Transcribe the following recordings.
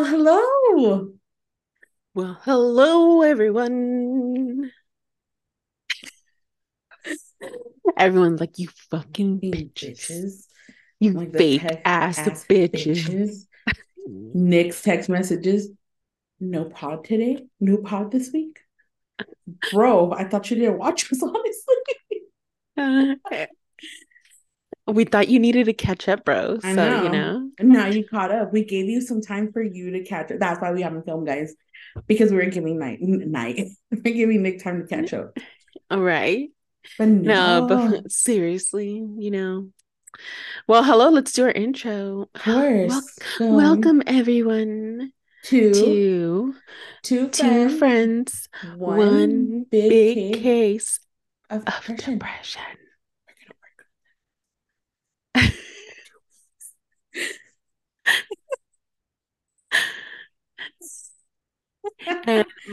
Well, hello. Well, hello, everyone. Everyone's like, you fucking bitches. bitches. You like fake ass, ass bitches. bitches. Nick's text messages. No pod today. No pod this week. Bro, I thought you didn't watch us, honestly. Uh, we thought you needed to catch up, bro. So, know. you know. Now you caught up. We gave you some time for you to catch up. That's why we haven't filmed, guys. Because we are giving night night. we're giving Nick time to catch up. All right. But no, no but seriously, you know. Well, hello, let's do our intro. Of course. Wel- welcome everyone to to two two friends, one, one big, big case, case of, of depression. depression. And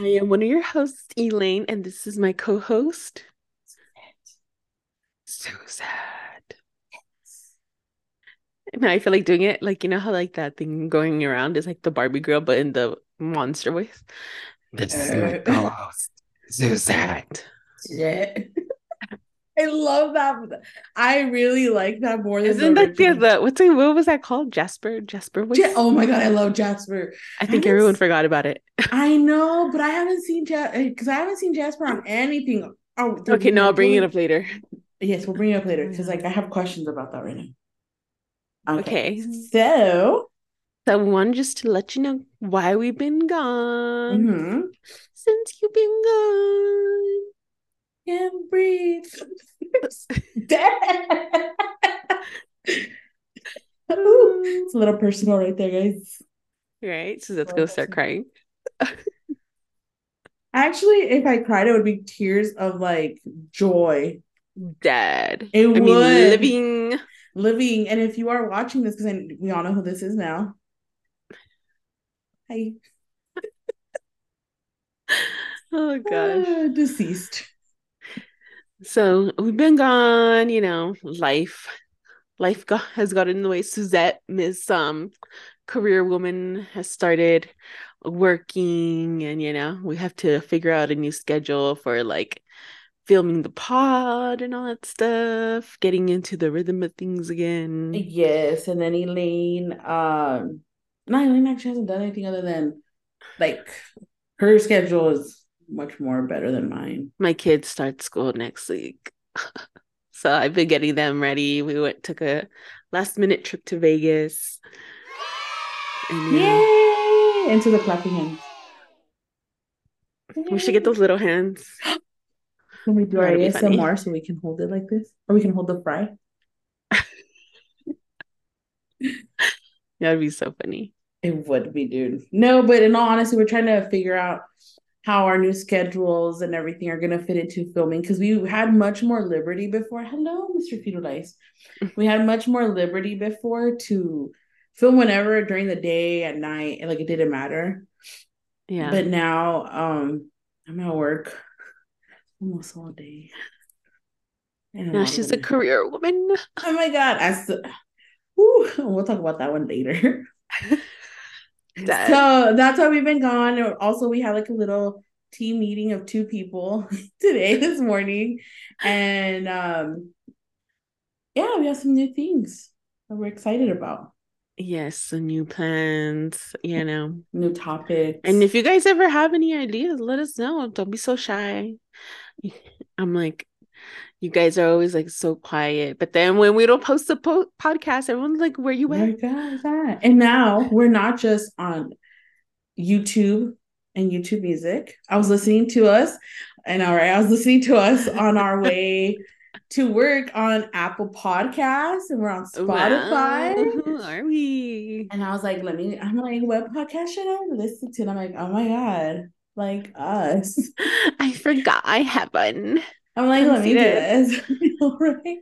I am one of your hosts, Elaine, and this is my co-host, Suzette. And I feel like doing it like you know how like that thing going around is like the Barbie girl, but in the monster voice. This is my co-host, Suzette. Yeah. I love that. I really like that more than Isn't that the, the what's it, what was that called? Jasper? Jasper voice? Ja- oh my god, I love Jasper. I think I everyone forgot about it. I know, but I haven't seen Jasper because I haven't seen Jasper on anything. Oh, okay, no, I'll bring it up later. Yes, we'll bring it up later because like I have questions about that right now. Okay. okay. So so one just to let you know why we've been gone. Mm-hmm. Since you've been gone can't breathe. it's a little personal right there, guys. Right. So let's go start crying. Actually, if I cried, it would be tears of like joy. Dead. It I would. Mean, living. Living. And if you are watching this, because we all know who this is now. Hi. oh gosh. Uh, deceased. So we've been gone, you know, life life has got in the way. Suzette, Miss um career woman, has started working and you know, we have to figure out a new schedule for like filming the pod and all that stuff, getting into the rhythm of things again. Yes, and then Elaine, um no, Elaine actually hasn't done anything other than like her schedule is much more better than mine. My kids start school next week. so I've been getting them ready. We went took a last minute trip to Vegas. And, Yay! Into the clapping hands. We should get those little hands. Can we do our ASMR so we can hold it like this? Or we can hold the fry? That'd be so funny. It would be, dude. No, but in all honesty, we're trying to figure out how our new schedules and everything are going to fit into filming because we had much more liberty before. Hello, Mr. Fetal Dice. We had much more liberty before to film whenever during the day, at night, like it didn't matter. Yeah. But now um I'm at work almost all day. Now she's a career woman. Oh my god. I st- Whew, we'll talk about that one later. So that's why we've been gone. Also, we had like a little team meeting of two people today, this morning. And um yeah, we have some new things that we're excited about. Yes, some new plans, you know, new topics. And if you guys ever have any ideas, let us know. Don't be so shy. I'm like, you guys are always like so quiet. But then when we don't post a po- podcast, everyone's like, where you at? that? And now we're not just on YouTube and YouTube music. I was listening to us, and all right, I was listening to us on our way to work on Apple Podcasts, and we're on Spotify. Wow. Are we? And I was like, let me, I'm like, what podcast should I listen to? And I'm like, oh my God, like us. I forgot I have one. I'm like, let me do this. right?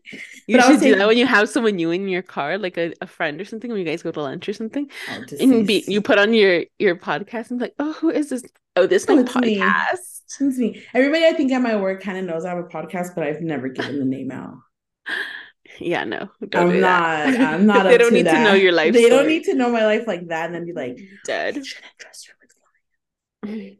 You but should do that when you have someone new in your car, like a, a friend or something, when you guys go to lunch or something. Oh, and be, you put on your your podcast and like, oh, who is this? Oh, this oh, my podcast. Me. It's me. Everybody I think at my work kind of knows I have a podcast, but I've never given the name out. Yeah, no. I'm do not. That. I'm not. they don't need that. to know your life. They story. don't need to know my life like that, and then be like, dead. Should I trust your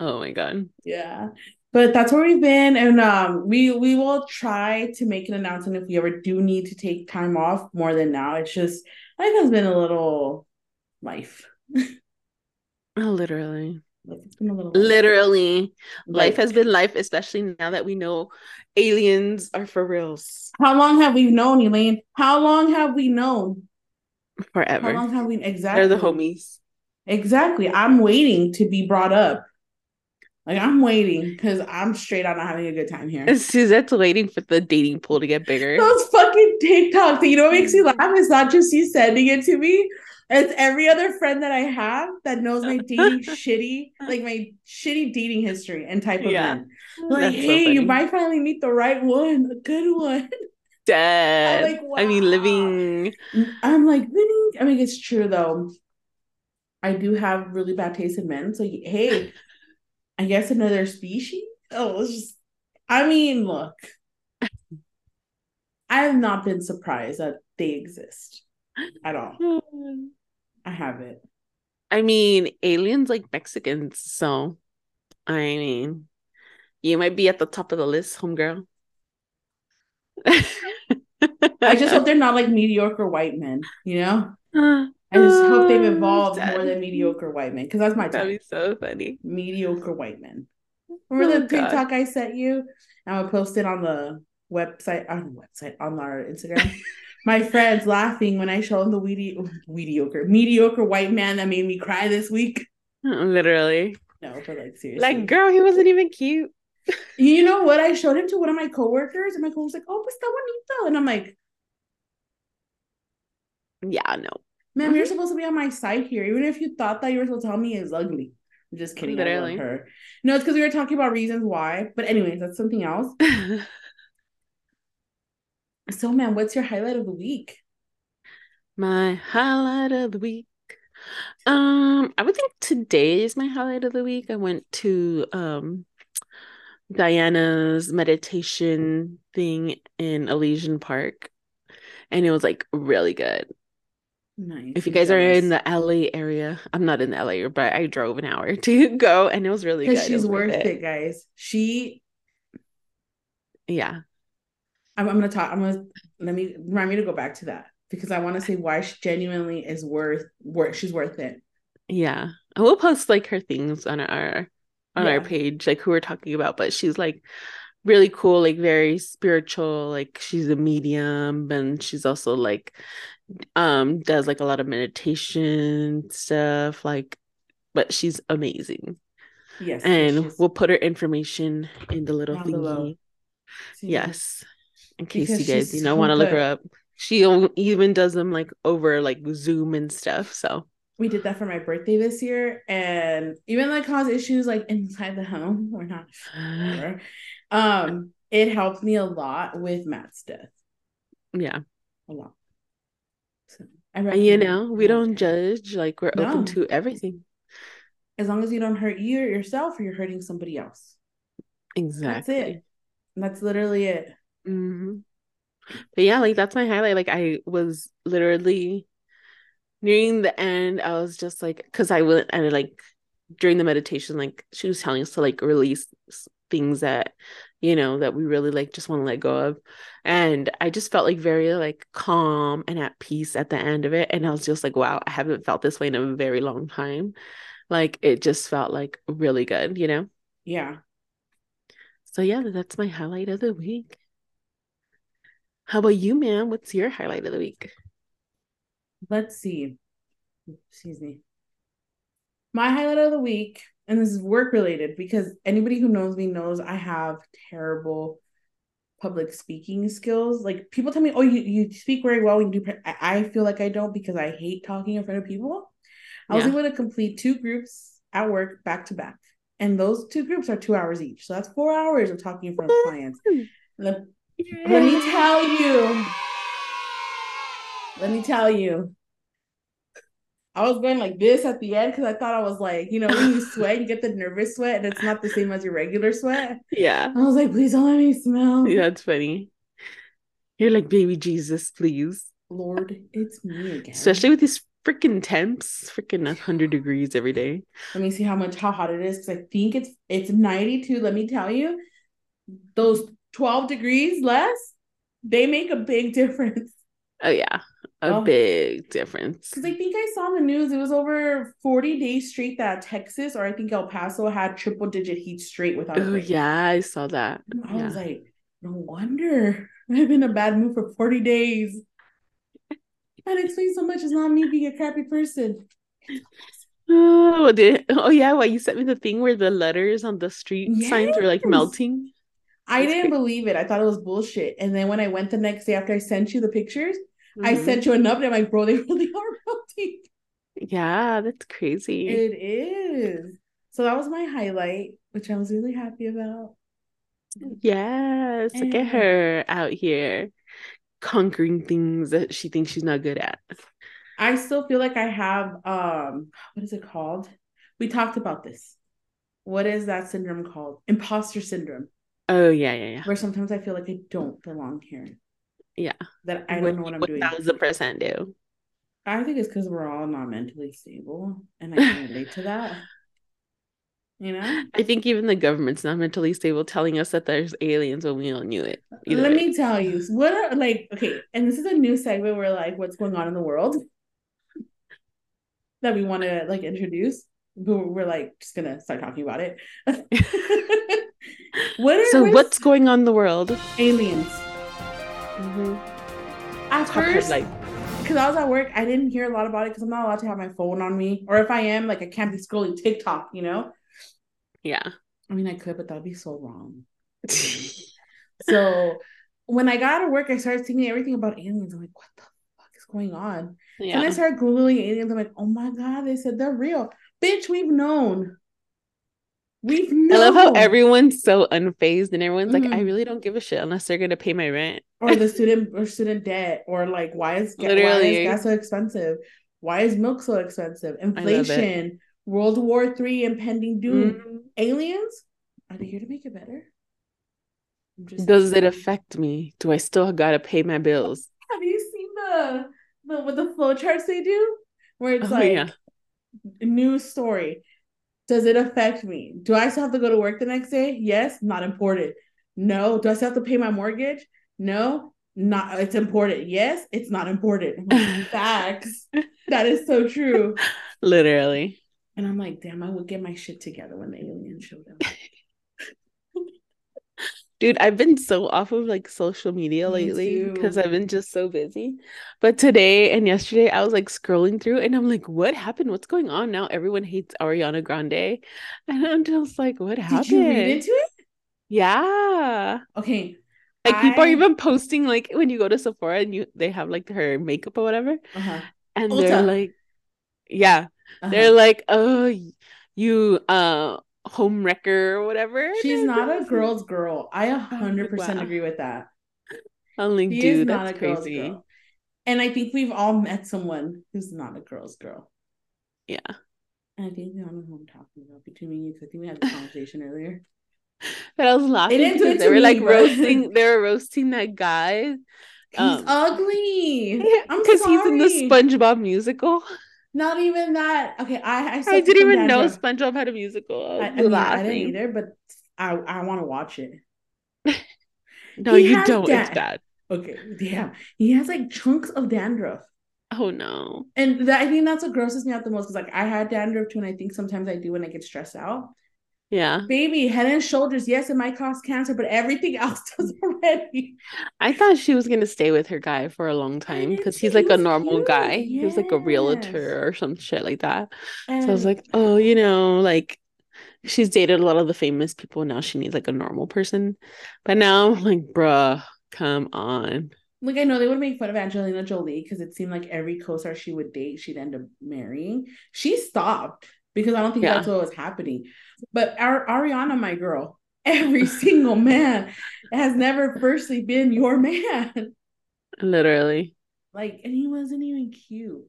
Oh my god. Yeah. But that's where we've been. And um we we will try to make an announcement if we ever do need to take time off more than now. It's just life has been a little life. literally. Literally, like, life has been life, especially now that we know aliens are for reals. How long have we known, Elaine? How long have we known? Forever. How long have we exactly? They're the homies. Exactly. I'm waiting to be brought up. Like I'm waiting because I'm straight out not having a good time here. Suzette's waiting for the dating pool to get bigger. Those fucking TikToks. You know what makes me laugh? It's not just you sending it to me. It's every other friend that I have that knows my dating shitty, like my shitty dating history and type of yeah. men. Like, That's hey, so you might finally meet the right one, a good one. Dead. Like, wow. I mean, living. Mm, I'm like living. I mean, it's true though. I do have really bad taste in men. So hey, I guess another species. Oh, it's just. I mean, look. I have not been surprised that they exist at all. I have it. I mean, aliens like Mexicans, so I mean, you might be at the top of the list, homegirl. I just hope they're not like mediocre white men, you know? I just hope they've um, evolved more than mediocre white men because that's my type. That'd be so funny. Mediocre white men. Remember oh, the TikTok I sent you? I'm gonna post it on the website on the website on our Instagram my friends laughing when I show them the weedy, mediocre, mediocre white man that made me cry this week. Uh-uh, literally. No, but like seriously. Like, girl, he wasn't even cute. you know what? I showed him to one of my coworkers, and my coworker's like, "Oh, pues está bonito," and I'm like, "Yeah, no, man, mm-hmm. you're supposed to be on my side here. Even if you thought that you were supposed to tell me is ugly." I'm just kidding. Literally. Her. No, it's because we were talking about reasons why. But anyways, that's something else. So, man, what's your highlight of the week? My highlight of the week. Um, I would think today is my highlight of the week. I went to um Diana's meditation thing in Elysian Park, and it was like really good. Nice. If you guys are in the LA area, I'm not in the LA, but I drove an hour to go, and it was really good. She's worth it. it, guys. She, yeah, I'm, I'm gonna talk. I'm gonna let me remind me to go back to that because I want to say why she genuinely is worth worth. She's worth it. Yeah, I will post like her things on our on yeah. our page, like who we're talking about. But she's like really cool, like very spiritual. Like she's a medium, and she's also like um does like a lot of meditation stuff. Like, but she's amazing. Yes, and we'll put her information in the little thingy. Yes in case because you guys you know want to look her up she even does them like over like zoom and stuff so we did that for my birthday this year and even like cause issues like inside the home or not sure. um it helped me a lot with matt's death yeah a lot so you know we don't judge like we're no. open to everything as long as you don't hurt you or yourself or you're hurting somebody else exactly that's it that's literally it Mm-hmm. But yeah, like that's my highlight. Like I was literally nearing the end. I was just like, because I went and like during the meditation, like she was telling us to like release things that you know that we really like just want to let go of and i just felt like very like calm and at peace at the end of it and i was just like wow i haven't felt this way in a very long time like it just felt like really good you know yeah so yeah that's my highlight of the week how about you, man? What's your highlight of the week? Let's see. Excuse me. My highlight of the week, and this is work related because anybody who knows me knows I have terrible public speaking skills. Like people tell me, "Oh, you you speak very well when you do." I feel like I don't because I hate talking in front of people. I was able to complete two groups at work back to back, and those two groups are two hours each. So that's four hours of talking in front of clients. The let me tell you. Let me tell you. I was going like this at the end because I thought I was like, you know, when you sweat, you get the nervous sweat, and it's not the same as your regular sweat. Yeah. I was like, please don't let me smell. Yeah, that's funny. You're like baby Jesus, please. Lord, it's me again. Especially with these freaking temps, freaking 100 degrees every day. Let me see how much how hot it is because I think it's it's 92. Let me tell you, those 12 degrees less, they make a big difference. Oh yeah, a Oh. big difference. Because I think I saw in the news it was over 40 days straight that Texas or I think El Paso had triple digit heat straight without Oh yeah, I saw that. I Yeah. was like, no wonder I'm in a bad mood for 40 days. That explains so much. It's not me being a crappy person. Oh, did, oh yeah, why you sent me the thing where the letters on the street signs were like melting. I That's didn't crazy. believe it. I thought it was bullshit. And then when I went the next day after I sent you the pictures, I Mhm. sent you an update. I'm like, bro, they really are melting. Yeah, that's crazy. It is. So that was my highlight, which I was really happy about. Yes, look Eh. at her out here conquering things that she thinks she's not good at. I still feel like I have um what is it called? We talked about this. What is that syndrome called? Imposter syndrome, Oh yeah, yeah, yeah. where sometimes I feel like I don't belong here. Yeah. That I don't know what I'm doing. thousand percent do. I think it's because we're all not mentally stable, and I can relate to that. You know? I think even the government's not mentally stable, telling us that there's aliens when we all knew it. Either Let way. me tell you, what are like, okay, and this is a new segment where like what's going on in the world that we want to like introduce. We're, we're like just gonna start talking about it. what are So what's going on in the world? aliens? Mhm. At first, headline. because I was at work, I didn't hear a lot about it because I'm not allowed to have my phone on me, or if I am, like I can't be scrolling TikTok. You know? Yeah. I mean, I could, but that'd be so wrong. So when I got out of work, I started thinking everything about aliens. I'm like, what the fuck is going on? And I started Googling aliens. I'm like, oh my God, they said they're real. Bitch, we've known. We've known. I love how everyone's so unfazed and everyone's like, I Mhm. really don't give a shit unless they're gonna pay my rent. or the student or student debt, or like why is ga- why Literally. is gas so expensive? Why is milk so expensive? Inflation, World War Three, impending doom. Mm. Aliens? Are they here to make it better? Does it affect me? Do I still gotta pay my bills? Have you seen the the with the flow charts they do? Where it's Oh, like yeah. news story. Does it affect me? Do I still have to go to work the next day? Yes, not important. No. Do I still have to pay my mortgage? No, not it's important. Yes, it's not important. Facts. That is so true. Literally. And I'm like, damn, I would get my shit together when the alien showed up. Dude, I've been so off of like social media Me lately because. I've been just so busy. But today and yesterday, I was like scrolling through and I'm like, what happened? What's going on now? Everyone hates Ariana Grande. And I'm just like, what happened? Did you read into it? Yeah. Okay. Like people are even posting like when you go to Sephora and you they have like her makeup or whatever. Uh-huh. And they're like, yeah, uh-huh. they're like, oh, you uh home wrecker or whatever. She's not a girl's girl. I a hundred like, percent wow. agree with that. I'm like, She dude, not that's a crazy. girl. And I think we've all met someone who's not a girl's girl. Yeah. And I think I don't know who I'm talking about between me and you because I think we had this conversation earlier. But I was laughing do because it they were me, like but- roasting, they were roasting that guy He's Um, ugly. Because he's in the. SpongeBob musical. Not even that. Okay, I I, I didn't even know SpongeBob. Had a musical. I I, mean, I didn't either, but I I want to watch it. No, He you don't. It's bad. Okay, damn. He has like chunks of dandruff. Oh no. And that, I think that's what grosses me out the most because like I had dandruff too, and I think sometimes I do when I get stressed out. Yeah. Baby, head and shoulders, yes, it might cause cancer, but everything else does mm-hmm. already. I thought she was gonna stay with her guy for a long time because he's like a normal cute. guy. He was like a realtor or some shit like that. So I was like, oh, you know, like she's dated a lot of the famous people. Now she needs like a normal person. But now I'm like, bruh, come on. like I know they would make fun of Angelina Jolie because it seemed like every co-star she would date, she'd end up marrying. She stopped because I don't think Yeah. that's what was happening. But our Ariana, my girl, every single man has never firstly been your man. Literally. Like, and he wasn't even cute.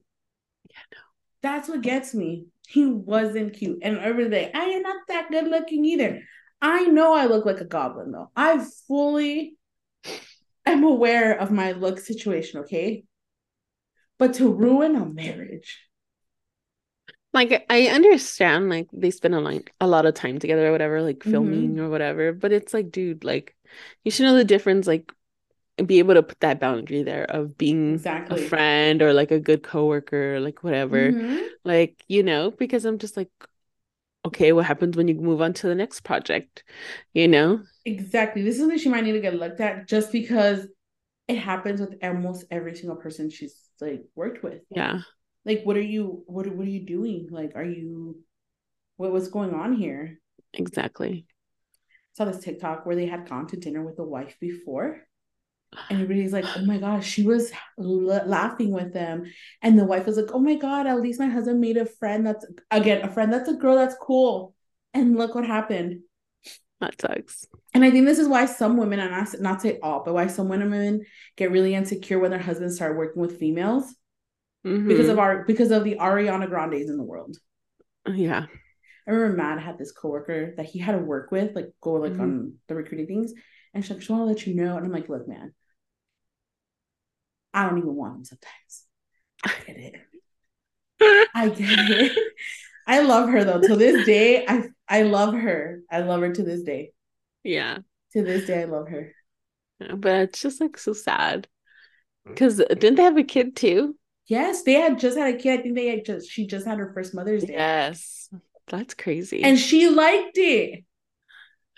Yeah, no. That's what gets me. He wasn't cute. And every day, I am not that good looking either. I know I look like a goblin though. I fully am aware of my look situation, okay? But to ruin a marriage. Like I understand like they spend a lot, a lot of time together or whatever, like filming mm-hmm. or whatever, but it's like, dude, like you should know the difference, like be able to put that boundary there of being exactly. a friend or like a good coworker, like whatever. Mm-hmm. Like, you know, because I'm just like, okay, what happens when you move on to the next project? You know? Exactly. This is something she might need to get looked at just because it happens with almost every single person she's like worked with. Yeah. Like what are you what what are you doing? Like are you what what's going on here? Exactly. I saw this TikTok where they had gone to dinner with the wife before and everybody's like, oh my gosh, she was l- laughing with them. And the wife was like, oh my God, at least my husband made a friend that's, again, a friend that's a girl that's cool. And look what happened. That sucks. And I think this is why some women, and not, not say all, but why some women get really insecure when their husbands start working with females mm-hmm. because of our because of the Ariana Grandes in the world. Yeah. I remember Matt had this coworker that he had to work with, like go like mm-hmm. on the recruiting things. And she's like, just want to let you know. And I'm like, look, man, I don't even want him sometimes. I get it. I get it. I love her though. To this day, I I love her. I love her to this day. Yeah. To this day, I love her. but it's just like so sad. Cause didn't they have a kid too? Yes, they had just had a kid. I think they had just she just had her first Mother's Day. Yes. That's crazy. And she liked it.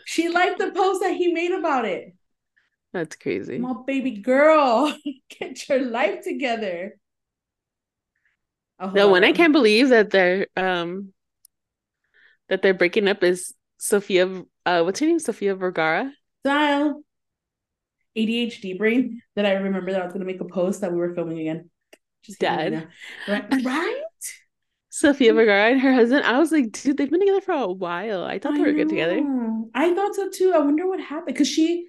She liked the post that he made about it. That's crazy. My baby girl, get your life together. Oh, The one I can't believe that they're um that they're breaking up is Sofia. uh what's her name? Sofia Vergara. Style. ADHD brain that I remember that I was gonna make a post that we were filming again. Just dead. Right? right? Sofia Vergara and her husband. I was like, dude, they've been together for a while. I thought I they were know. good together. I thought so too. I wonder what happened because she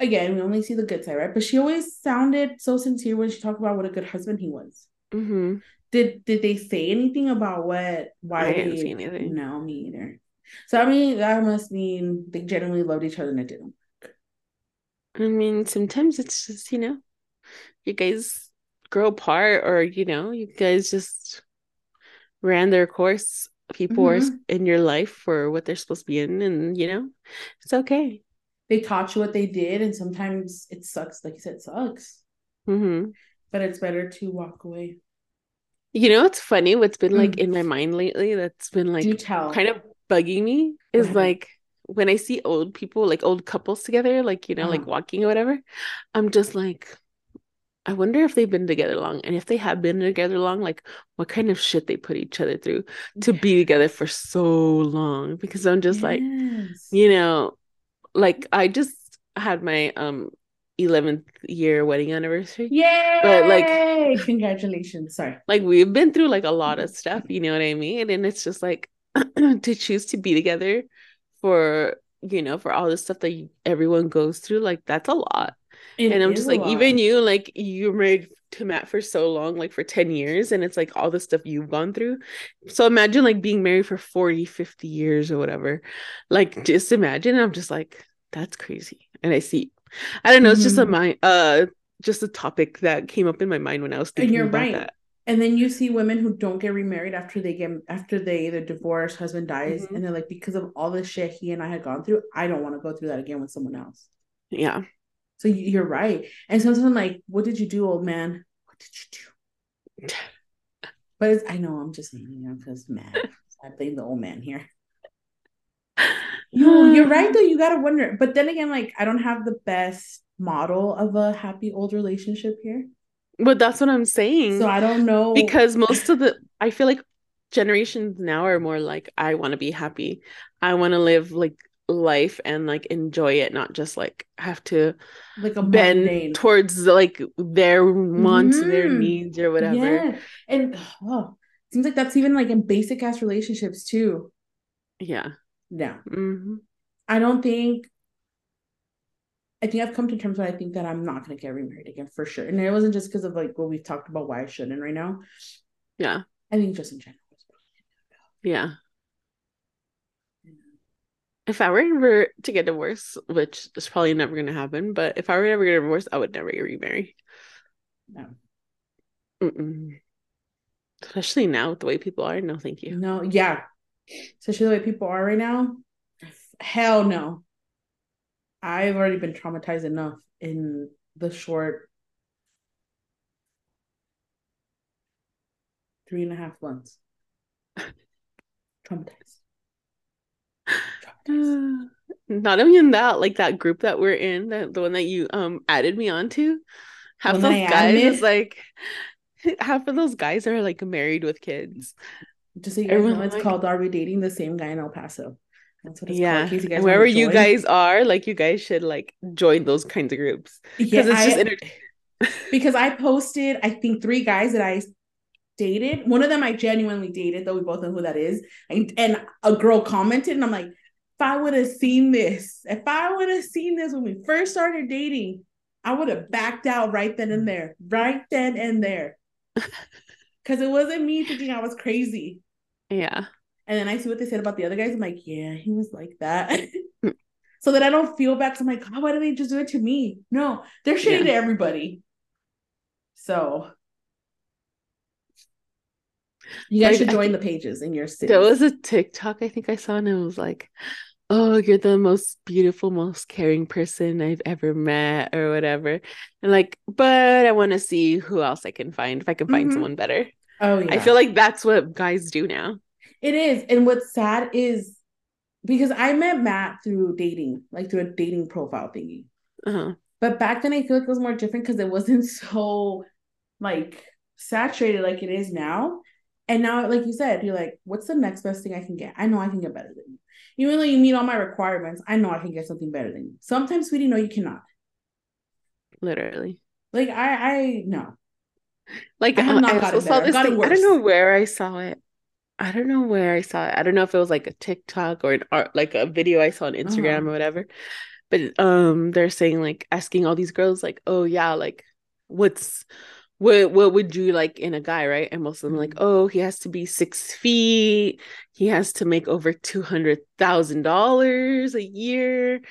again, we only see the good side, right? But she always sounded so sincere when she talked about what a good husband he was. Mm-hmm. Did did they say anything about what why I didn't see anything? No, me either. So I mean, that must mean they genuinely loved each other and it didn't. Work. I mean, sometimes it's just you know, you guys grow apart, or you know, you guys just ran their course. People mm-hmm. are in your life for what they're supposed to be in, and you know, it's okay they taught you what they did and sometimes it sucks like you said sucks mm-hmm. but it's better to walk away you know it's funny what's been like mm. in my mind lately that's been like kind of bugging me is like when i see old people like old couples together like you know uh-huh. like walking or whatever i'm just like I wonder if they've been together long and if they have been together long, like what kind of shit they put each other through to be together for so long. Because I'm just yes. like, you know, like I just had my um 11th year wedding anniversary. Yay! But like congratulations. Sorry. Like we've been through like a lot of stuff, you know what I mean? And it's just like to choose to be together for, you know, for all the stuff that you, everyone goes through, like that's a lot. It and I'm just like, even you, like you're married to Matt for so long, like for 10 years, and it's like all the stuff you've gone through. So imagine like being married for 40, 50 years or whatever. Like just imagine. I'm just like, that's crazy. And I see, I don't know, it's just a mm-hmm. mind uh just a topic that came up in my mind when I was thinking and you're about right. that. And then you see women who don't get remarried after they get after they either divorce, husband dies, mm-hmm. and they're like, because of all the shit he and I had gone through, I don't want to go through that again with someone else. Yeah. So you're right. And sometimes I'm like, what did you do, old man? What did you do? But it's, I know I'm just saying, you know, because man, I blame the old man here. You, you're right though. You gotta wonder. But then again, like I don't have the best model of a happy old relationship here. But that's what I'm saying. So I don't know because most of the I feel like generations now are more like I want to be happy. I want to live like life and like enjoy it not just like have to like a bend mundane. towards like their wants mm-hmm. their needs or whatever yeah and oh seems like that's even like in basic ass relationships too yeah yeah mm-hmm. i don't think i think i've come to terms with i think that i'm not going to get remarried again for sure and it wasn't just because of like what we've talked about why i shouldn't right now yeah I think just in general. Yeah. If I were ever to get divorced, which is probably never going to happen, but if I were ever get divorced, I would never remarry. No. Mm-mm. Especially now with the way people are. No, thank you. No, yeah. Especially the way people are right now. Hell no. I've already been traumatized enough in the short three and a half months. Traumatized. Traumatized. Not even that, like that group that we're in, the, the one that you um added me onto. Half those guys like half of those guys are like married with kids. Just so you guys Everyone know, it's like, called Are We Dating the Same Guy in El Paso? That's what it's yeah. called. You Wherever you guys are, like you guys should like join those kinds of groups. Because yeah, it's just because I posted, I think three guys that I dated. One of them I genuinely dated, though we both know who that is. And, and a girl commented, and I'm like, I would have seen this, if I would have seen this when we first started dating, I would have backed out right then and there, right then and there. Because it wasn't me thinking I was crazy. Yeah. And then I see what they said about the other guys. I'm like, yeah, he was like that. Mm. so that I don't feel bad. I'm like, oh, why do they just do it to me? No, they're shitty yeah. to everybody. So you guys like, should join the pages in your city. There was a TikTok I think I saw, and it was like, "Oh, you're the most beautiful, most caring person I've ever met," or whatever. And like, but I want to see who else I can find if I can find mm-hmm. someone better. Oh, yeah. I feel like that's what guys do now. It is, and what's sad is because I met Matt through dating, like through a dating profile thingy. Uh-huh. But back then, I feel like it was more different because it wasn't so like saturated like it is now. And now, like you said, you're like, what's the next best thing I can get? I know I can get better than you. Even though you meet all my requirements, I know I can get something better than you. Sometimes, sweetie, no, you cannot. Literally. Like I, I no. Like I, I saw this thing. I don't know where I saw it. I don't know where I saw it. I don't know if it was like a TikTok or an art, like a video I saw on Instagram uh-huh. or whatever. But um, they're saying like asking all these girls like, oh yeah, like what's what what would you like in a guy, right? And most of them like, mm-hmm. oh, he has to be six feet, he has to make over two hundred thousand dollars a year.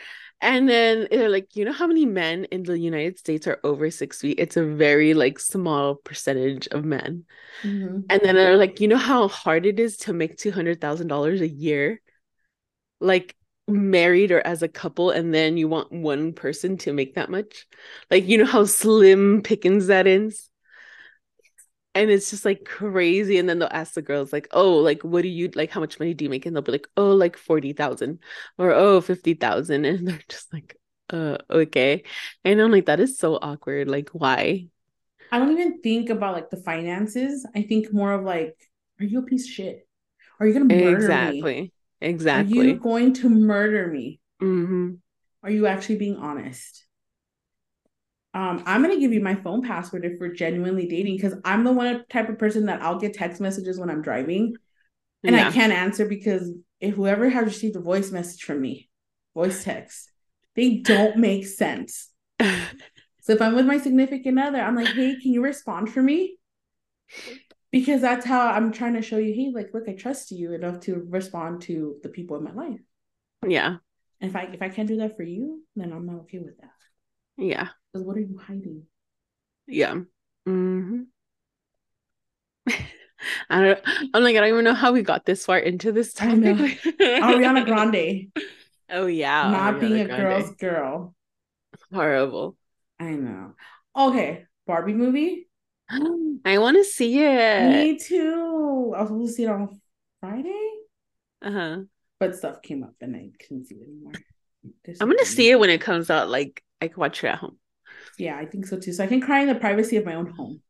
And then they're like, you know how many men in the United States are over six feet? It's a very like small percentage of men. Mm-hmm. And then they're like, you know how hard it is to make two hundred thousand dollars a year, like married or as a couple, and then you want one person to make that much. Like, you know how slim pickings that is and it's just like crazy. And then they'll ask the girls like oh like what do you like how much money do you make? And they'll be like oh like 40,000 or oh 50,000 and they're just like uh okay. And I'm like that is so awkward. Like why? I don't even think about like the finances. I think more of like are you a piece of shit? Are you gonna murder exactly. me? Exactly. Exactly are you going to murder me? Mm-hmm. are you actually being honest um, I'm gonna give you my phone password if we're genuinely dating because I'm the one type of person that I'll get text messages when I'm driving, and yeah. I can't answer because if whoever has received a voice message from me, voice text, they don't make sense. so if I'm with my significant other, I'm like, hey, can you respond for me? Because that's how I'm trying to show you, hey, like, look, I trust you enough to respond to the people in my life. Yeah. And if I if I can't do that for you, then I'm not okay with that. Yeah. Because what are you hiding? Yeah. Mm-hmm. I don't. I'm like I don't even know how we got this far into this topic. Ariana Grande. Oh yeah. Not Ariana being a Grande. girl's girl. Horrible. I know. Okay, Barbie movie. I want to see it. Me too. I was supposed to see it on Friday. Uh huh. But stuff came up and I couldn't see it anymore. There's I'm gonna see it when it comes out. Like I can watch it at home. Yeah, I think so too. So I can cry in the privacy of my own home.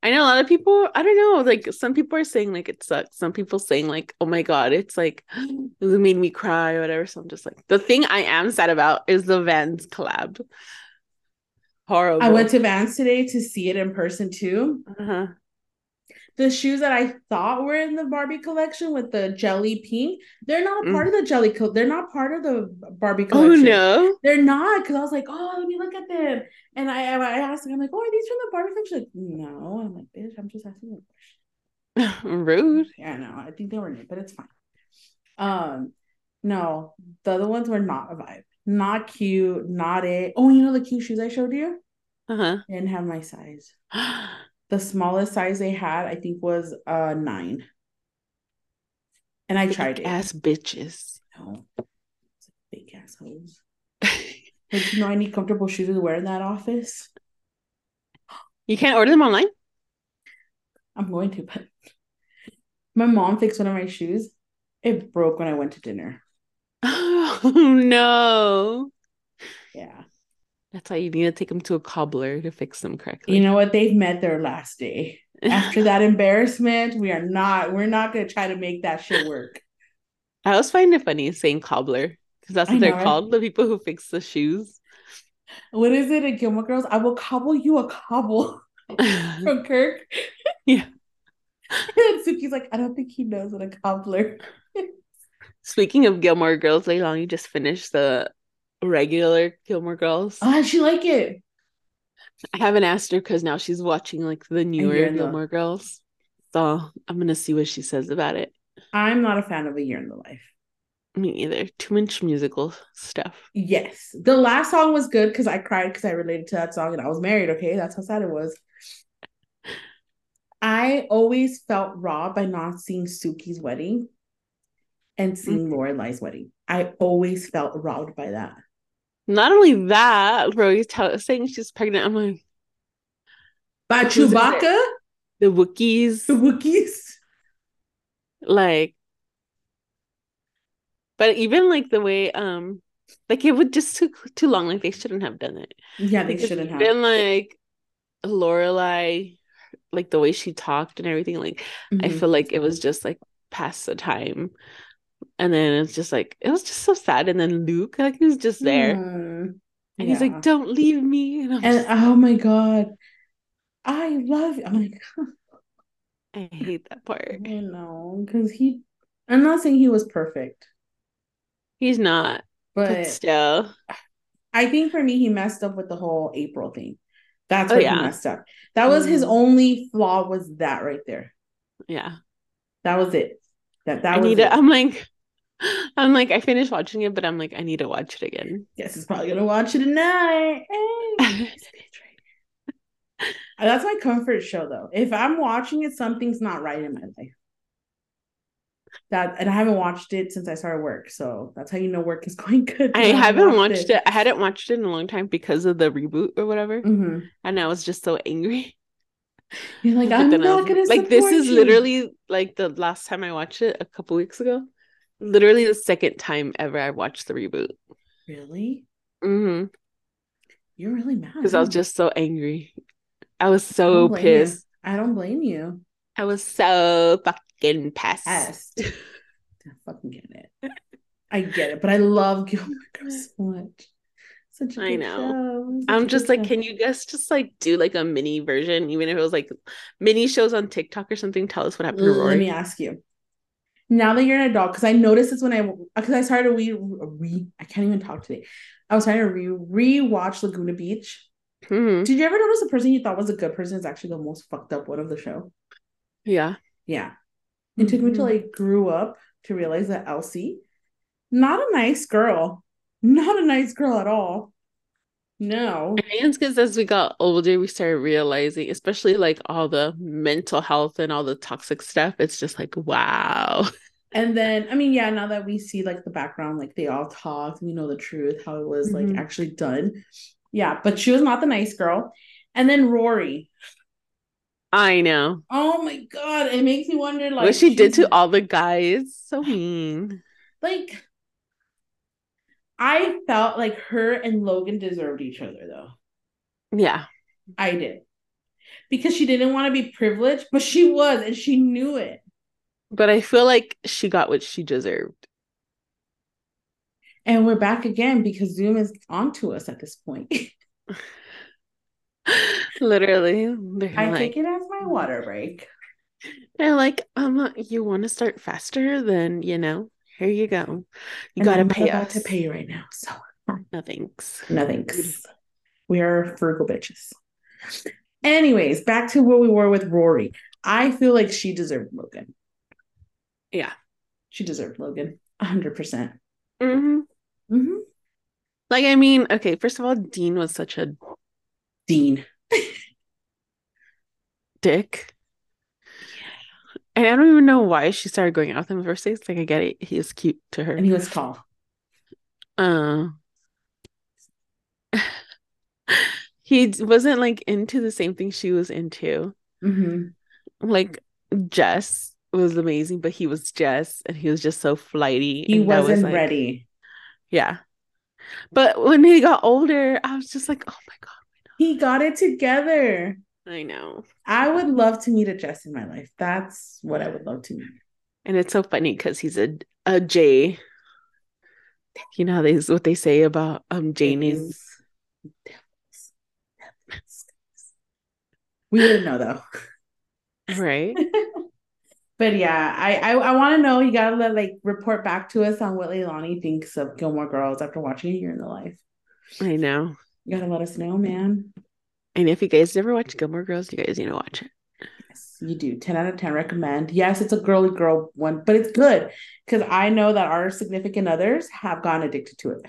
I know a lot of people, I don't know, like some people are saying like it sucks. Some people saying like, oh my God, it's like it made me cry or whatever. So I'm just like the thing I am sad about is the Vans collab. Horrible. I went to Vans today to see it in person too. Uh-huh the shoes that I thought were in the Barbie collection with the jelly pink, they're not a part mm. of the jelly coat. they're not part of the Barbie oh, collection. Oh no. They're not because I was like, oh, let me look at them. And I I asked them, I'm like, oh, are these from the Barbie collection? Like, no. I'm like, bitch, I'm just asking a question. Rude. Yeah, I know. I think they were new, but it's fine. Um, no, the other ones were not a vibe. Not cute, not it. Oh, you know the cute shoes I showed you? Uh-huh. Didn't have my size. The smallest size they had, I think, was uh nine. And I Big tried it. ass bitches. No. It's big assholes. Like, you know, I need comfortable shoes to wear in that office. You can't order them online? I'm going to, but my mom fixed one of my shoes. It broke when I went to dinner. Oh no. Yeah. That's why you need to take them to a cobbler to fix them correctly. You know what? They've met their last day. After that embarrassment, we are not, we're not gonna try to make that shit work. I always find it funny saying cobbler because that's I what they're know, called, the people who fix the shoes. What is it at Gilmore Girls? I will cobble you a cobble from Kirk. Yeah. and Sookie's like, I don't think he knows what a cobbler. Speaking of Gilmore Girls, Leilani just finished the regular Gilmore Girls. Oh, how'd she like it? I haven't asked her because now she's watching like the newer the- Gilmore Girls. So I'm gonna see what she says about it. I'm not a fan of A Year in the Life. Me either. Too much musical stuff. Yes. The last song was good because I cried because I related to that song and I was married. Okay. That's how sad it was. I always felt robbed by not seeing Sookie's wedding and seeing mm. Lorelai's wedding. I always felt robbed by that. Not only that, Rory's tell- saying she's pregnant. I'm like, By Chewbacca, the Wookiees, the Wookiees. like, but even like the way, um, like it would just took too long. Like they shouldn't have done it. Yeah, they Because shouldn't have. Been like Lorelai, like the way she talked and everything, like I Mhm. feel like it was just like past the time. And then it's just like it was just so sad. And then Luke, like he was just there, Mm, and he's like, "Don't leave me." And and just, oh my god, I love. I'm like, I hate that part. I know because he. I'm not saying he was perfect, He's not, but, but still, I think for me, he messed up with the whole April thing. That's Oh, yeah. he messed up. That was his Mhm. only flaw. Was that right there? yeah. That was it. That that I need it. to. I'm like, I'm like, I finished watching it, but I'm like, I need to watch it again. Guess it's probably gonna watch it tonight. Hey, this bitch right here. That's my comfort show, though. If I'm watching it, something's not right in my life. That and I haven't watched it since I started work, so that's how you know work is going good. I haven't watched it. I hadn't watched it in a long time because of the reboot or whatever, Mhm. and I was just so angry. You're like, But I'm I not gonna like, this is you." literally like the last time I watched it a couple weeks ago. Literally the second time ever I watched the reboot. really. Mm-hmm. You're really mad Because I was just so angry. I was so don't blame you. pissed. I don't blame you. I was so fucking pissed. Pissed. I fucking get it. I get it, but I love Gilmore Girls so much. Such a I know. show. Such a I'm just like, show. can you guys just like do like a mini version, even if it was like mini shows on TikTok or something? Tell us what happened to Let me ask you. Now that you're an adult, because I noticed this when I because I started to re, re I can't even talk today. I was trying to re rewatch Laguna Beach. Mhm. Did you ever notice the person you thought was a good person is actually the most fucked up one of the show? Yeah. Yeah. It took me till Mhm. I grew up to realize that LC, not a nice girl. Not a nice girl at all. No. I think it's because as we got older, we started realizing, especially like all the mental health and all the toxic stuff. It's just like, wow. And then, I mean, yeah, now that we see like the background, like they all talked, we know the truth, how it was like Mhm. actually done. Yeah, but she was not the nice girl. And then Rory. I know. Oh my God. It makes me wonder like what she did to all the guys, so mean. like I felt like her and Logan deserved each other though. Yeah. I did. Because she didn't want to be privileged, but she was and she knew it. But I feel like she got what she deserved. And we're back again because Zoom is onto us at this point. Literally. I like, take it as my water break. they're like, um, you want to start faster? than, you know, here you go. You gotta I'm pay about us. to pay you right now. So No thanks. no thanks. We are frugal bitches. Anyways, back to where we were with Rory. I feel like she deserved Logan. Yeah. She deserved Logan. 100%. percent hmm hmm Like, I mean, okay, first of all, Dean was such a Dean. dick. And I don't even know why she started going out with him in the first place. Like, I get it. He is cute to her. And he was tall. Uh, he wasn't like into the same thing she was into. hmm Like Jess was amazing, but he was Jess and he was just so flighty. He and that was, wasn't like- ready. Yeah. But when he got older, I was just like, oh my God, He got it together. I know. I would love to meet a Jess in my life. That's what I would love to meet. And it's so funny because he's a a J. You know how they what they say about um J names. Devils. Devils. We didn't know though. Right? But yeah, I I, I want to know. You gotta let, like report back to us on what Leilani thinks of Gilmore Girls after watching it here in the life. I know. You gotta let us know, man. And if you guys never watch Gilmore Girls, you guys need to watch it. Yes, you do. 10 out of 10 recommend. Yes, it's a girly girl one, but it's good because I know that our significant others have gotten addicted to it.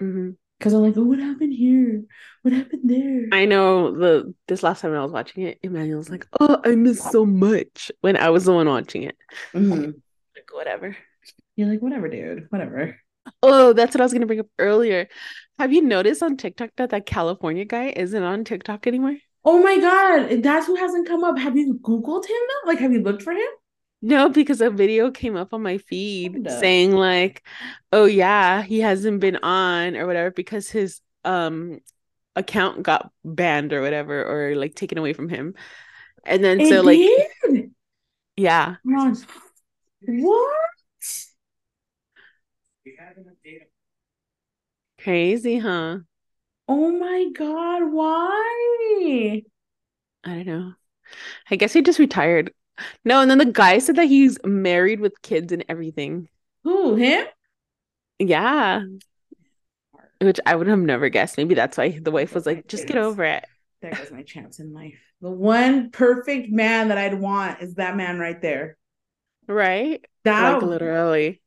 Mhm. Because I'm like, oh, what happened here? What happened there? I know the this last time I was watching it, Emmanuel was like, "Oh, I miss so much." When I was the one watching it, Mhm. like whatever. You're like, whatever, dude. Whatever. Oh, that's what I was gonna bring up earlier. Have you noticed on TikTok that that California guy isn't on TikTok anymore? Oh my God. That's who hasn't come up. Have you Googled him though? Like, have you looked for him? No, because a video came up on my feed saying like, "Oh yeah, he hasn't been on or whatever because his um account got banned or whatever or like taken away from him." And then It so like did? Yeah, Come on. What? crazy, huh? Oh my God. Why? I don't know. I guess he just retired. No, and then the guy said that he's married with kids and everything. Who? Him? Yeah. Which I would have never guessed. Maybe that's why the wife was like, just get over it. There goes my chance in life. The one perfect man that I'd want is that man right there. Right? That Like literally.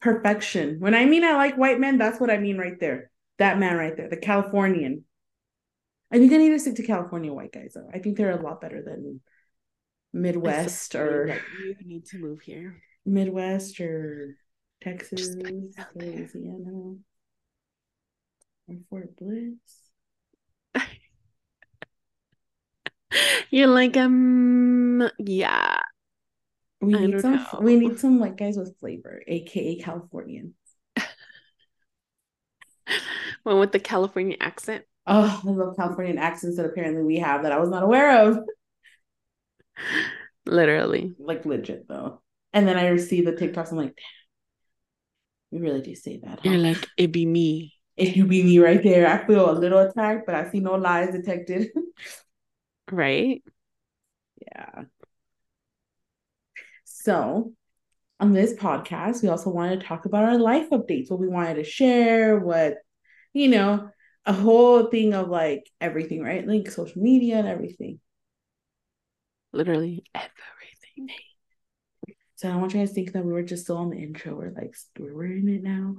Perfection. When I mean I like white men, that's what I mean right there. That man right there, the Californian. I think I need to stick to California white guys though. I think they're a lot better than Midwest or you need to move here. Midwest or Texas, put it out there. Louisiana, or Fort Bliss. You're like, um, yeah. We I need some. know. We need some white guys with flavor, aka Californian. One with the California accent. Oh, I love Californian accents that apparently we have that I was not aware of. Literally. Like legit though. And then I see the TikToks. I'm like, damn, we really do say that. huh? You're like, it be me. if you be me right there, I feel a little attacked, but I see no lies detected. Right? yeah. So, on this podcast, we also wanted to talk about our life updates, what we wanted to share, what, you know, a whole thing of like everything, right? Like social media and everything. Literally everything. So I don't want you guys to think that we were just still on the intro. We're like, we're in it now.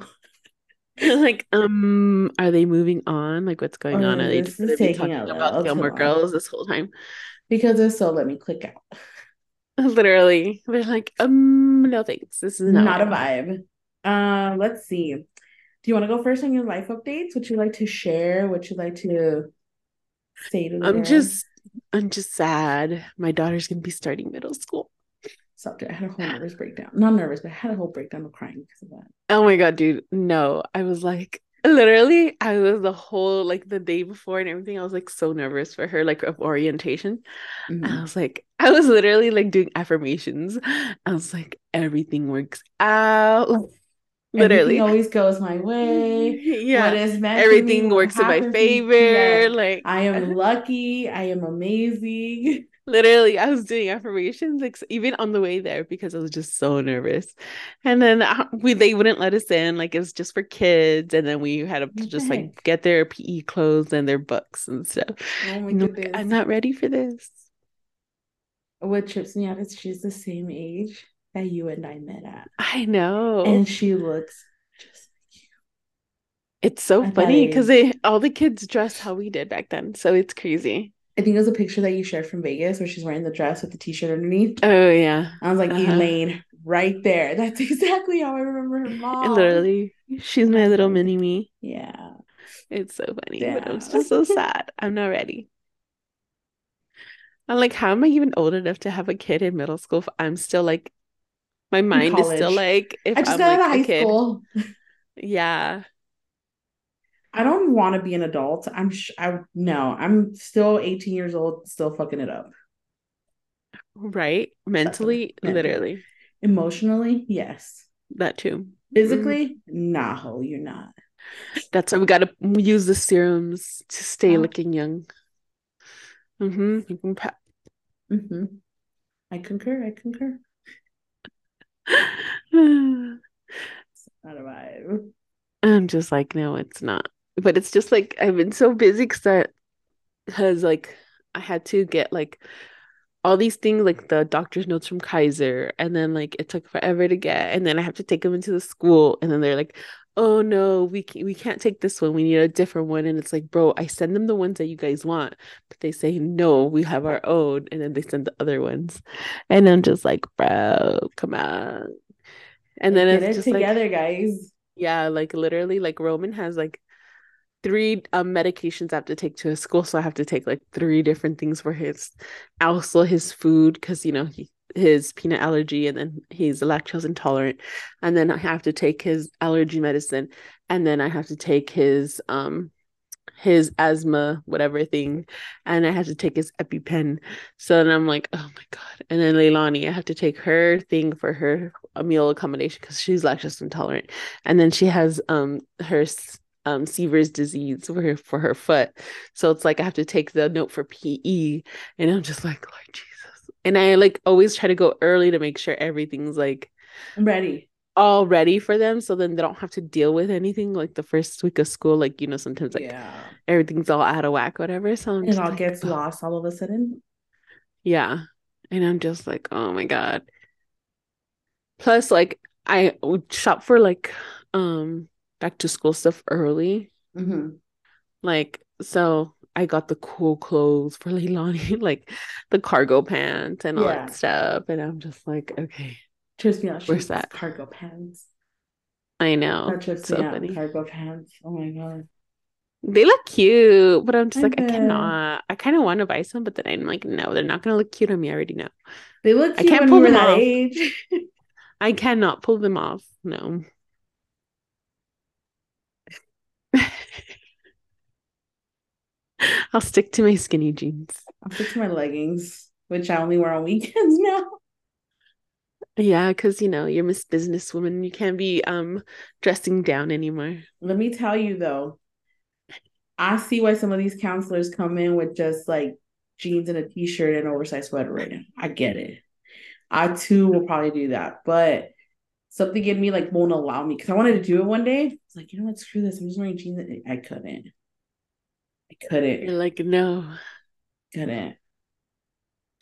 like, um, are they moving on? Like, what's going Or on? Are they just taking talking about Gilmore. Girls this whole time? Because if so, let me click out. Literally, they're like, um, no thanks. This is not, Not a what I want." vibe. Uh, let's see. Do you want to go first on your life updates? What you like to share? What you like to say to I'm just, I'm just sad. My daughter's gonna be starting middle school. Stopped it. I had a whole nervous breakdown. Not nervous, but I had a whole breakdown of crying because of that. Oh my god, dude, no. I was like, literally, I was the whole like the day before and everything. I was like so nervous for her, like of orientation. Mhm. I was like, I was literally like doing affirmations. I was like, everything works out. Literally. Everything always goes my way. Yeah. What is meant Everything works in my happen for me. favor. Yes. Like I am lucky. I am amazing. Literally I was doing affirmations like even on the way there because I was just so nervous. And then uh, we they wouldn't let us in like it was just for kids and then we had to just like get their PE clothes and their books and stuff. Oh my I'm like, goodness. I'm not ready for this. what trips me out is she's the same age that you and I met at. I know. And she looks just like you. It's so that funny because they all the kids dress how we did back then. So it's crazy. I think it was a picture that you shared from Vegas where she's wearing the dress with the t-shirt underneath. Oh yeah. I was like, Uh-huh. Elaine, right there. That's exactly how I remember her mom. Literally. She's my little mini me. Yeah. It's so funny, but I'm just so sad. I'm not ready. I'm like, how am I even old enough to have a kid in middle school? if I'm still like, my mind is still like, if I just I'm got out like of a high kid. school. Yeah. I don't want to be an adult. I'm sh- I no, I'm still 18 years old, still fucking it up. Right? Mentally, Mentally. literally. Emotionally, yes. That too. Physically, nah, ho, you're not. That's why we gotta use the serums to stay Oh. looking young. Mm-hmm. You can pa- hmm I concur. I concur. It's not a vibe. I'm just like, no, it's not. But it's just like I've been so busy because I, like I had to get like all these things, like the doctor's notes from Kaiser, and then like it took forever to get, and then I have to take them into the school, and then they're like, oh no, we can't, we can't take this one, we need a different one, and it's like, bro, I send them the ones that you guys want, but they say no, we have our own, and then they send the other ones, and I'm just like, bro, come on, and then Get it's it just like. together, guys. Yeah, like literally, like Roman has like three um medications I have to take to his school, so I have to take like three different things for his also his food because you know he his peanut allergy and then he's lactose intolerant, and then I have to take his allergy medicine, and then I have to take his um his asthma whatever thing, and I have to take his EpiPen. So then I'm like, oh my god, and then Leilani, I have to take her thing for her meal accommodation because she's lactose intolerant and then she has um her um Sever's disease for her for her foot. So it's like I have to take the note for PE and I'm just like Lord Jesus. And I like always try to go early to make sure everything's like I'm ready. all ready for them so then they don't have to deal with anything like the first week of school like you know sometimes like yeah. everything's all out of whack whatever so I'm It all like, gets ugh. lost all of a sudden. Yeah. And I'm just like, oh my God. Plus, like, I would shop for like um back to school stuff early. hmm Like, so I got the cool clothes for Leilani, like the cargo pants and all Yeah. that stuff. And I'm just like, okay, Trips me out. Where's that? cargo pants. I know. That trips So me out. funny. Cargo pants. Oh my god. They look cute, but I'm just I like, I cannot. I kind of want to buy some, but then I'm like, no, they're not gonna look cute on me. I already know. They look I can't pull them off. age. I cannot pull them off. No. I'll stick to my skinny jeans. I'll stick to my leggings, which I only wear on weekends now. Yeah, because you know, you're Miss Businesswoman. You can't be um dressing down anymore. Let me tell you though, I see why some of these counselors come in with just like jeans and a t-shirt and oversized sweater right now. I get it. I too will probably do that, but something in me like won't allow me because I wanted to do it one day. It's like, you know what, screw this. I'm just wearing jeans. I couldn't. I couldn't. You're like, no, Couldn't.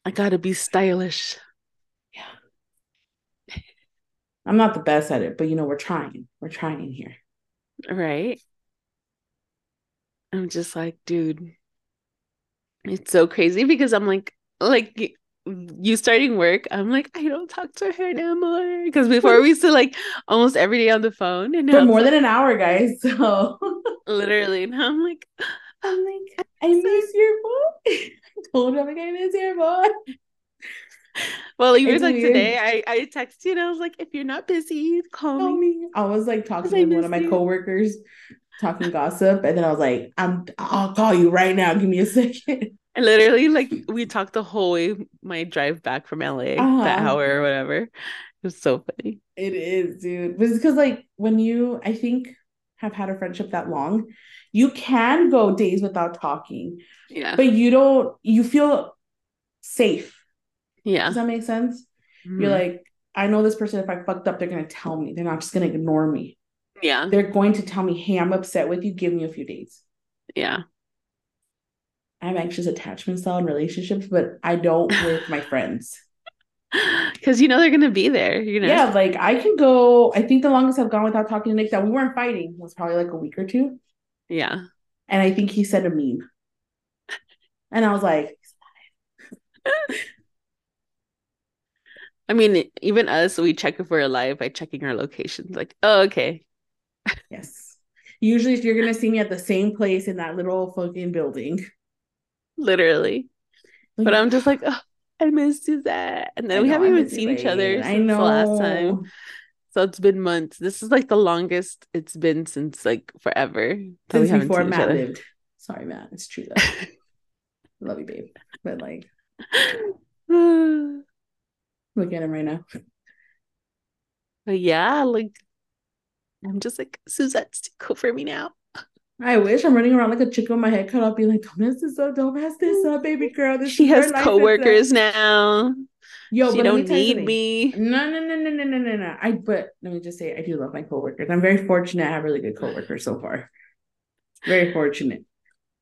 I gotta be stylish. Yeah. I'm not the best at it, but you know, we're trying. We're trying here. Right? I'm just like, dude, it's so crazy because I'm like, like you starting work, I'm like, I don't talk to her no more. Because before we used to like almost every day on the phone, and For more like, than an hour, guys. So literally, and I'm like, I'm like, I miss your boy. I told him I'm like I miss your boy. well, even It's like weird. today, I I texted you and I was like, if you're not busy, call Tell me. me. I was like talking with one of my you. coworkers, talking gossip, and then I was like, I'm I'll call you right now. Give me a second. And literally, like we talked the whole way my drive back from LA, that Uh-huh. hour or whatever. It was so funny. It is, dude. But it's because like when you I think have had a friendship that long, you can go days without talking, Yeah. but you don't you feel safe. Yeah. Does that make sense? You're Mhm. like, I know this person, if I fucked up, they're gonna tell me. They're not just gonna ignore me. Yeah. They're going to tell me, hey, I'm upset with you. Give me a few days. Yeah. I have anxious attachment style in relationships, but I don't with my friends. Because you know they're gonna be there, you know. Yeah, like I can go. I think the longest I've gone without talking to Nick that we weren't fighting was probably like a week or two. Yeah. And I think he said a meme. And I was like, I mean, even us, we check if we're alive by checking our locations. Like, oh, okay. Yes. Usually, if you're gonna see me at the same place in that little fucking building, literally. But I'm just like, oh, I miss that. And then I we know, haven't even seen each other since I know. the last time. So it's been months. This is like the longest it's been since like forever. Since haven't before Matt lived. Sorry, Matt. It's true though. Love you, babe. But like, look at him right now. But yeah, like I'm just like Suzette's too cool for me now. I wish I'm running around like a chicken with my head cut off, being like, "Don't mess this up, don't mess this up, baby girl." This She has coworkers now. Yo, she but let me don't need me. No, no, no, no, no, no, no, no. I but let me just say, I do love my coworkers. I'm very fortunate. I have really good coworkers so far. Very fortunate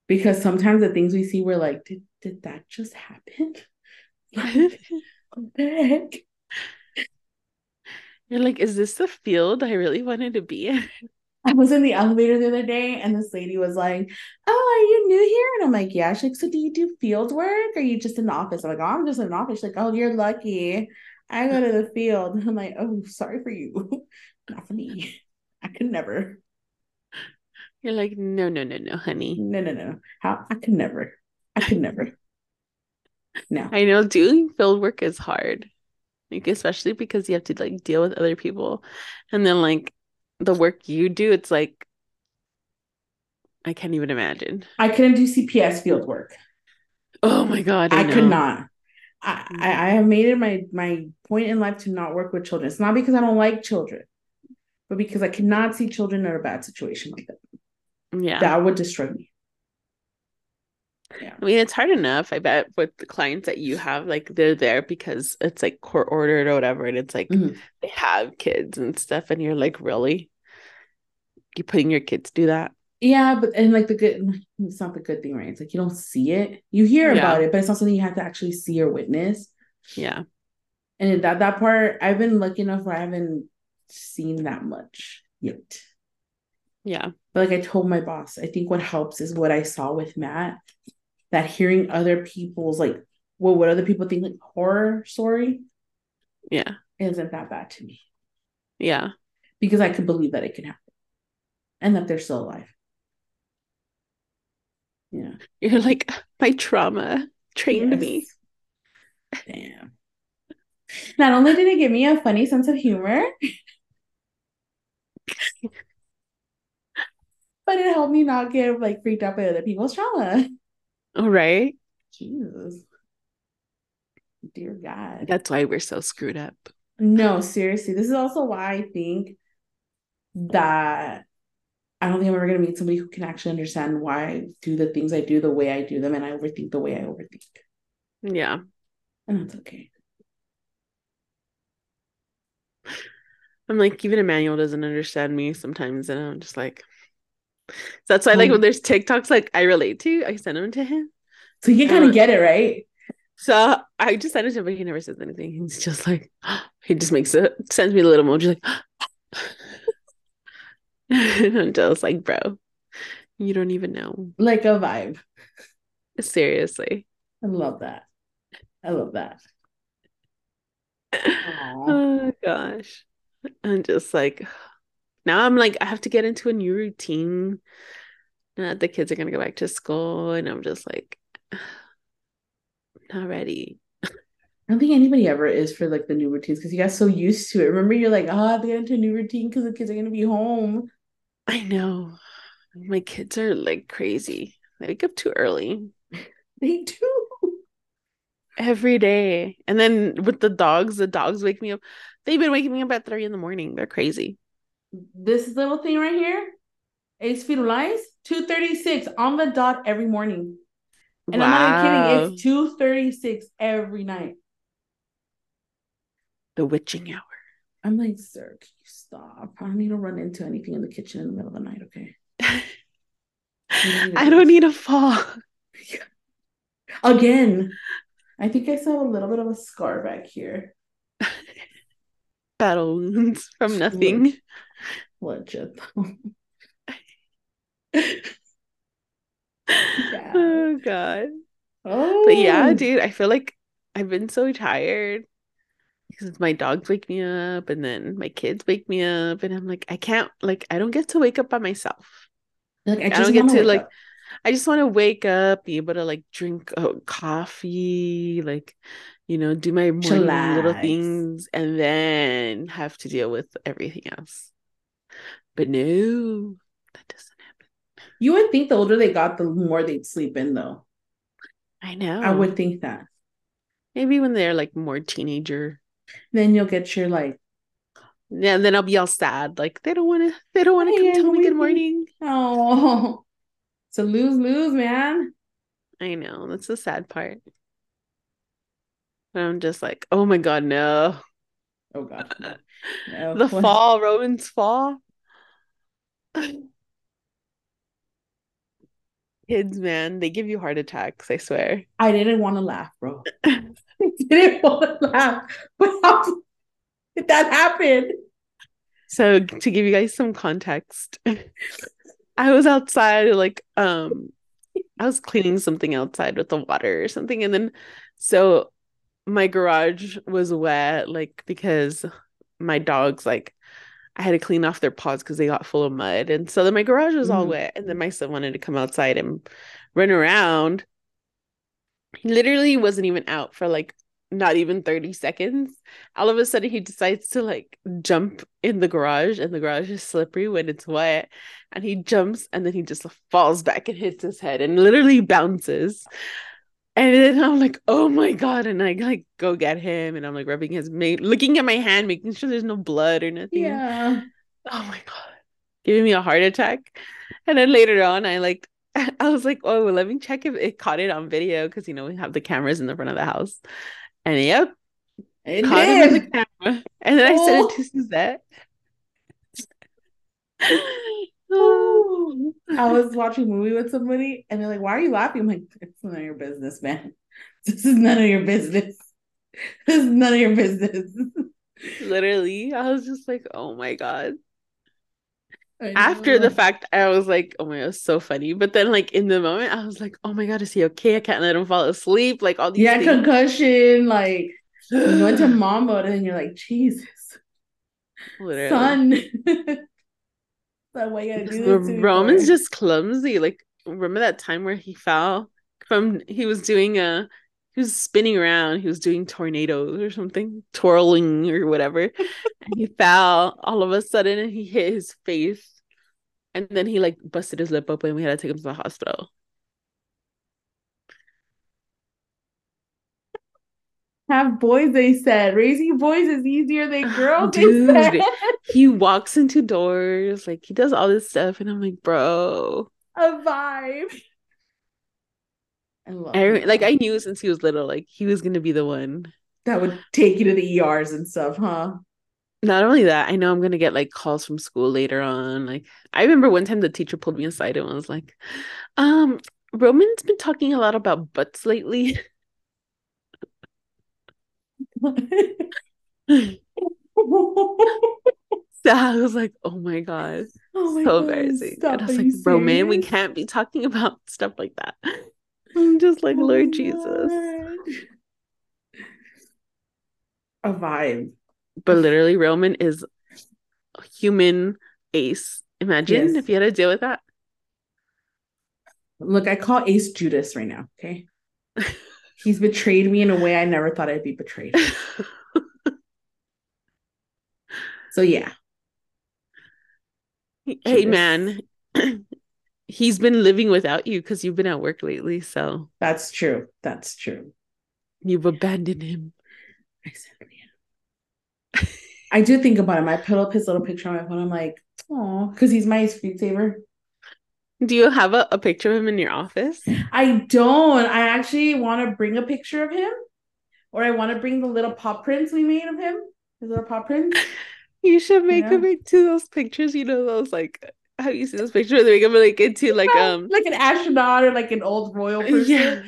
because sometimes the things we see, we're like, did did that just happen? Like, what the heck? You're like, is this the field I really wanted to be in? I was in the elevator the other day, and this lady was like, "Oh, are you new here?" And I'm like, "Yeah." She's like, "So do you do field work? Or are you just in the office?" I'm like, "Oh, I'm just in an office." She's like, "Oh, you're lucky. I go to the field." I'm like, "Oh, sorry for you, not for me. I could never. You're like, no, no, no, no, honey. No, no, no. How? I could never. I could never. No. I know doing field work is hard. Like, especially because you have to like deal with other people. And then like the work you do, it's like I can't even imagine. I couldn't do CPS field work. Oh my God. I, I, could not. I, I I have made it my my point in life to not work with children. It's not because I don't like children, but because I cannot see children in a bad situation like that. Yeah. That would destroy me. Yeah. I mean, it's hard enough, I bet, with the clients that you have, like they're there because it's like court ordered or whatever, and it's like Mhm. they have kids and stuff, and you're like, really? you're putting your kids do that? Yeah, but and like the good it's not the good thing, right? It's like you don't see it. You hear Yeah. about it, but it's not something you have to actually see or witness. Yeah. And that that part I've been lucky enough where I haven't seen that much yet. Yeah. But like I told my boss, I think what helps is what I saw with Matt, that hearing other people's like well, what other people think like horror story Yeah. isn't that bad to me. Yeah. Because I could believe that it can happen. And that they're still alive. Yeah. You're like, my trauma trained me. Damn. Not only did it give me a funny sense of humor, but it helped me not get like freaked out by other people's trauma. All right. Jesus. Dear God. That's why we're so screwed up. No, seriously. This is also why I think that I don't think I'm ever gonna meet somebody who can actually understand why I do the things I do the way I do them and I overthink the way I overthink. Yeah. And that's okay. I'm like, even Emmanuel doesn't understand me sometimes. And I'm just like, so that's why, like, when hmm. there's TikToks like I relate to, I send them to him. So you kind of um, get it, right? So I just send it to him, but he never says anything. He's just like, he just makes it, sends me a little emoji, like, and I'm just like, bro, you don't even know. Like a vibe. Seriously. I love that. I love that. Oh gosh. I'm just like, now I'm like, I have to get into a new routine. Now that the kids are gonna go back to school, and I'm just like, not ready. I don't think anybody ever is for like the new routines because you got so used to it. Remember, you're like, ah, oh, I have to get into a new routine because the kids are gonna be home. I know. My kids are like crazy. They wake up too early They do. every day. And then with the dogs, the dogs wake me up. They've been waking me up at three in the morning. They're crazy. This little thing right here, Ace thirty six on the dot every morning. And I'm not kidding. It's two thirty six every night. the witching hour. I'm like, sir, can you stop? I don't need to run into anything in the kitchen in the middle of the night, okay? I don't need a fall. Again. I think I saw a little bit of a scar back here. Battle wounds from nothing. Legit. yeah. Oh god. Oh. But yeah, dude, I feel like I've been so tired because my dogs wake me up and then my kids wake me up and I'm like I can't like I don't get to wake up by myself. Like I, I don't get to like up. I just want to wake up, be able to like drink uh, coffee, like you know, do my morning Chillax. little things and then have to deal with everything else. But no, that doesn't happen. You would think the older they got, the more they'd sleep in though. I know. I would think that. Maybe when they're like more teenager. Then you'll get your like yeah, and then I'll be all sad. Like they don't want to. They don't want to come tell me good morning. Oh, it's a lose lose, man. I know that's the sad part. I'm just like, oh my god, no. Oh god, no. the fall, Roman's fall. Kids, man, they give you heart attacks. I swear. I didn't want to laugh, bro. I didn't want to laugh. But how did that happen? So to give you guys some context, I was outside like um I was cleaning something outside with the water or something and then so my garage was wet like because my dogs like I had to clean off their paws because they got full of mud. And so then my garage was all mm. wet. And then my son wanted to come outside and run around. He literally wasn't even out for like not even 30 seconds. All of a sudden, he decides to like jump in the garage, and the garage is slippery when it's wet. And he jumps, and then he just falls back and hits his head and literally bounces. And then I'm like, oh my god! And I like go get him, and I'm like rubbing his mate, looking at my hand, making sure there's no blood or nothing. Yeah. Oh my god, giving me a heart attack. And then later on, I like I was like, oh, well, let me check if it caught it on video because you know we have the cameras in the front of the house. And yep, it caught did. him in the camera. And then oh. I sent it oh. to Suzette. I was watching a movie with somebody and they're like, Why are you laughing? I'm like, It's none of your business, man. This is none of your business. This is none of your business. Literally, I was just like, Oh my God after the fact i was like oh my god so funny but then like in the moment i was like oh my god is he okay i can't let him fall asleep like all these yeah things. concussion like you went to mom mode and you're like jesus Literally. son that way you do this roman's just clumsy. Like remember that time where he fell from he was doing a he was spinning around he was doing tornadoes or something twirling or whatever and he fell all of a sudden and he hit his face and then he like busted his lip open and we had to take him to the hospital have boys they said raising boys is easier than girls Dude, he walks into doors like he does all this stuff and i'm like bro a vibe I love I, like I knew since he was little, like he was gonna be the one that would take you to the ERs and stuff, huh? Not only that, I know I'm gonna get like calls from school later on. Like I remember one time the teacher pulled me aside and was like, um, Roman's been talking a lot about butts lately. so I was like, oh my god. Oh my so god, embarrassing. And I was like, Roman, we can't be talking about stuff like that. I'm just like, oh Lord Jesus. A vibe. But literally, Roman is human ace. Imagine yes. if you had to deal with that. Look, I call Ace Judas right now. Okay. He's betrayed me in a way I never thought I'd be betrayed. so yeah. Hey man, he's been living without you because you've been at work lately. So that's true. That's true. You've abandoned him. Oh, exactly. I do think about him. I put up his little picture on my phone. I'm like, oh, because he's my screensaver. Do you have a, a picture of him in your office? I don't. I actually want to bring a picture of him, or I want to bring the little paw prints we made of him. His little paw prints. You should make yeah. him into those pictures. You know those like have you seen those pictures? They make him like into like um like an astronaut or like an old royal person. Yeah.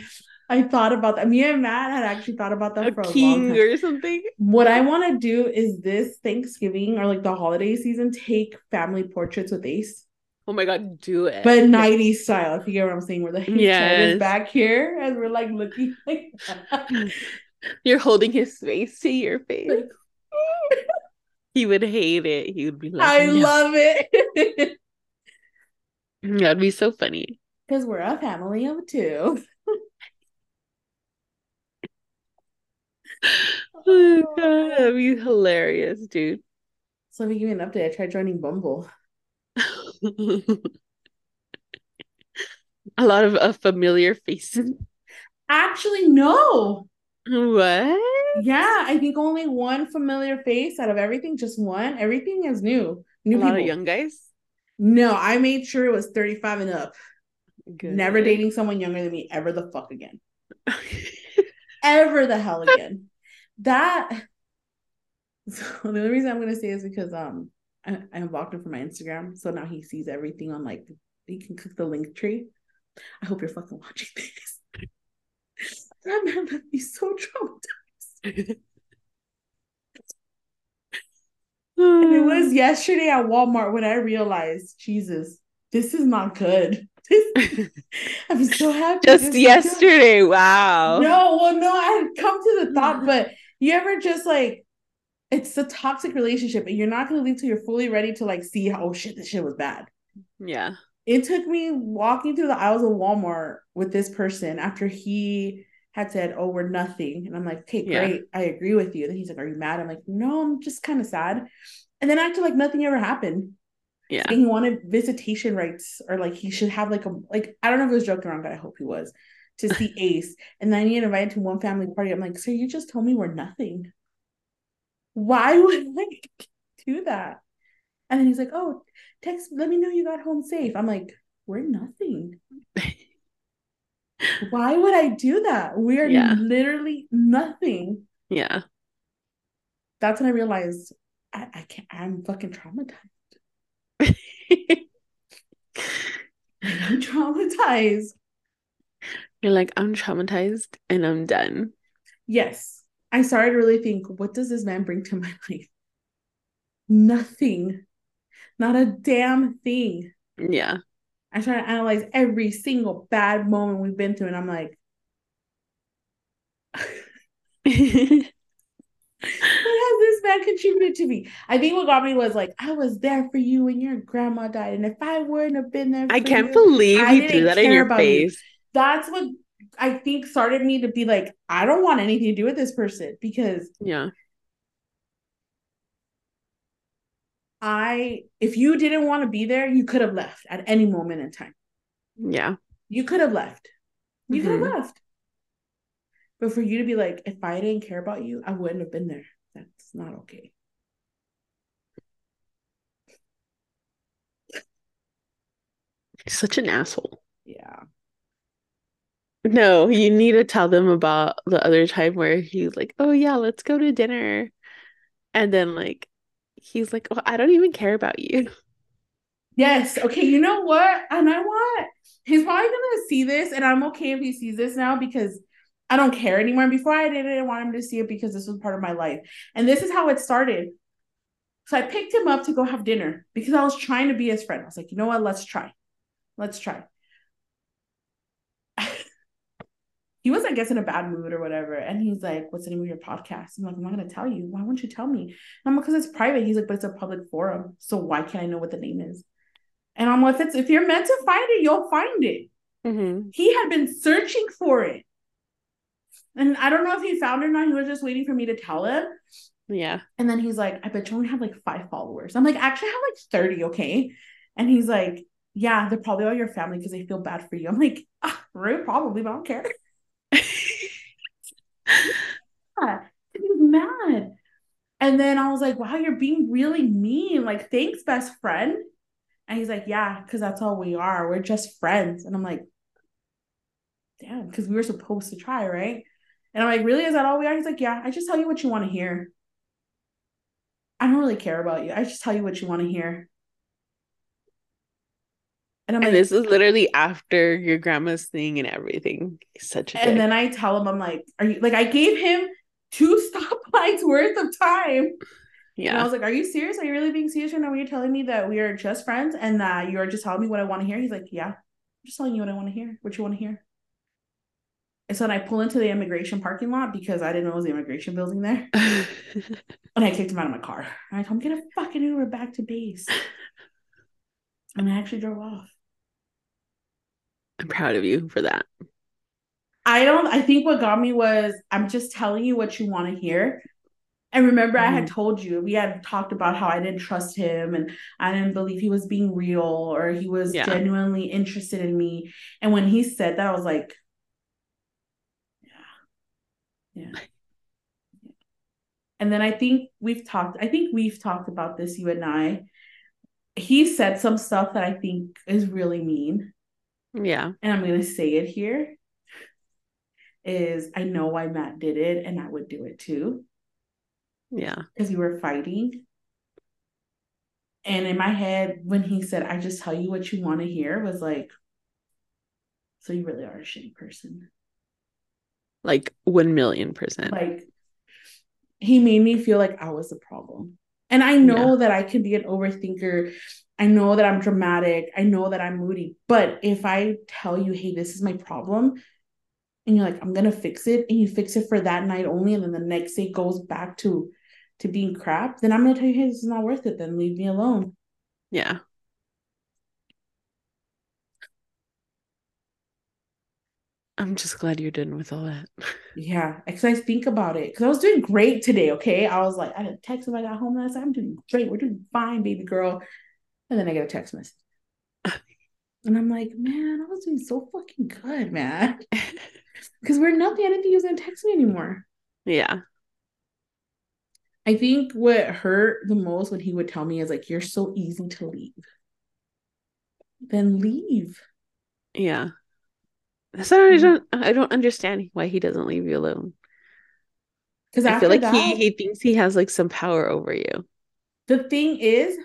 I thought about that. Me and Matt had actually thought about that a for a king long time. or something. What I want to do is this Thanksgiving or like the holiday season, take family portraits with Ace, Oh my god, do it. but 90s style. If you get what I'm saying, where the Yes. is back here and we're like looking like that. You're holding his face to your face. Like- he would hate it. He would be like, I "No." love it That'd be so funny. because we're a family of two. Oh god, that'd be hilarious, dude. So let me give you an update. I tried joining Bumble. A lot of uh, familiar faces. Actually, no. What? Yeah, I think only one familiar face out of everything, just one. Everything is new. New A people. young guys. No, I made sure it was 35 and up. Good. Never dating someone younger than me ever the fuck again. Ever the hell again. that so the only reason I'm gonna say is because um I, I unblocked him from my Instagram. So now he sees everything on like he can click the Linktree. I hope you're fucking watching this. That man left me so traumatized. And it was yesterday at Walmart when I realized, Jesus, this is not good. This, I'm so happy. just yesterday. Wow. No, well, no, I had come to the thought, but you ever just like it's a toxic relationship and you're not gonna leave till you're fully ready to like see how oh shit, this shit was bad. Yeah. It took me walking through the aisles of Walmart with this person after he had said, Oh, we're nothing. And I'm like, okay, Yeah. great. I agree with you. Then he's like, Are you mad? I'm like, No, I'm just kind of sad. And then acted like nothing ever happened. Yeah. Saying he wanted visitation rights or like he should have like a like I don't know if he was joking around, but I hope he was to see Ace. And then he invited to one family party. I'm like, sir, you just told me we're nothing. Why would I do that? And then he's like, oh, text, let me know you got home safe. I'm like, we're nothing. Why would I do that? We're Yeah. literally nothing. Yeah. That's when I realized I, I can't, I'm fucking traumatized. I'm traumatized. You're like, I'm traumatized and I'm done. Yes. I started to really think, what does this man bring to my life? Nothing. Not a damn thing. Yeah. I try to analyze every single bad moment we've been through, and I'm like, what has this man contributed to me? I think what got me was like, I was there for you when your grandma died, and if I wouldn't have been there, I can't you- believe I you threw that in your about you. face. that's what I think started me to be like, I don't want anything to do with this person because Yeah. I, if you didn't want to be there, you could have left at any moment in time. Yeah. You could have left. You could Mhm. have left. But for you to be like, if I didn't care about you, I wouldn't have been there. That's not okay. Such an asshole. Yeah. No, you need to tell them about the other time where he's like, "Oh yeah, let's go to dinner," and then like he's like, "Oh, I don't even care about you." Yes. Okay. You know what? And I want, he's probably to see this, and I'm okay if he sees this now because I don't care anymore. Before I didn't want him to see it because this was part of my life. And this is how it started. So I picked him up to go have dinner because I was trying to be his friend. I was like, you know what? Let's try. Let's try. He was, I guess, in a bad mood or whatever. And he's like, What's the name of your podcast? I'm like, I'm not going to tell you. Why won't you tell me? And I'm like, Because it's private. He's like, But it's a public forum. So why can't I know what the name is? And I'm like, if, it's, if you're meant to find it, you'll find it. Mhm. He had been searching for it. And I don't know if he found it or not. He was just waiting for me to tell him. Yeah. And then he's like, I bet you only have like five followers. I'm like, actually, I have like 30, okay? And he's like, Yeah, they're probably all your family because they feel bad for you. I'm like, ah, really? Probably, but I don't care. Yeah, he was mad. And then I was like, wow, you're being really mean. Like, thanks, best friend. And he's like, yeah, because that's all we are. We're just friends. And I'm like, damn, because we were supposed to try, right? And I'm like, really? Is that all we are? He's like, yeah, I just tell you what you want to hear. I don't really care about you. I just tell you what you want to hear. And I'm And like, this is literally after your grandma's thing and everything. He's such a and dick. then I tell him, I'm like, are you like I gave him two stoplights worth of time. And I was like, Are you serious? Are you really being serious right now? When you're telling me that we are just friends and that you're just telling me what I want to hear? He's like, Yeah, I'm just telling you what I want to hear, what you want to hear. And so then I pull into the immigration parking lot because I didn't know it was the immigration building there. And I kicked him out of my car. And I told him, Get a fucking Uber back to base. And I actually drove off. I'm proud of you for that. I don't, I think what got me was I'm just telling you what you want to hear. And remember, I had mm-hmm. told you, we had talked about how I didn't trust him and I didn't believe he was being real or he was Yeah. genuinely interested in me. And when he said that, I was like, yeah, yeah. And then I think we've talked, I think we've talked about this, you and I. He said some stuff that I think is really mean Yeah. and I'm gonna say it here, is I know why Matt did it, and I would do it too, Yeah. because we were fighting. And in my head, when he said, I just tell you what you want to hear, was like, so you really are a shitty person. Like 1 million percent. Like, he made me feel like I was the problem. And I know that I can be an overthinker. I know that I'm dramatic. I know that I'm moody. But if I tell you, hey, this is my problem, and you're like, I'm gonna fix it, and you fix it for that night only, and then the next day goes back to to being crap, then I'm gonna tell you, hey, this is not worth it. Then leave me alone. Yeah. I'm just glad you're done with all that. Yeah, because I think about it. Because I was doing great today. Okay, I was like, I didn't text him. I got home last night. I'm doing great. We're doing fine, baby girl. And then I get a text message, and I'm like, man, I was doing so fucking good, man. Because we're nothing. I didn't think he was gonna text me anymore. Yeah. I think what hurt the most when he would tell me is like, you're so easy to leave. Then leave. Yeah. That's what I don't I don't understand why he doesn't leave you alone. Because I feel like that, he he thinks he has like some power over you. the thing is,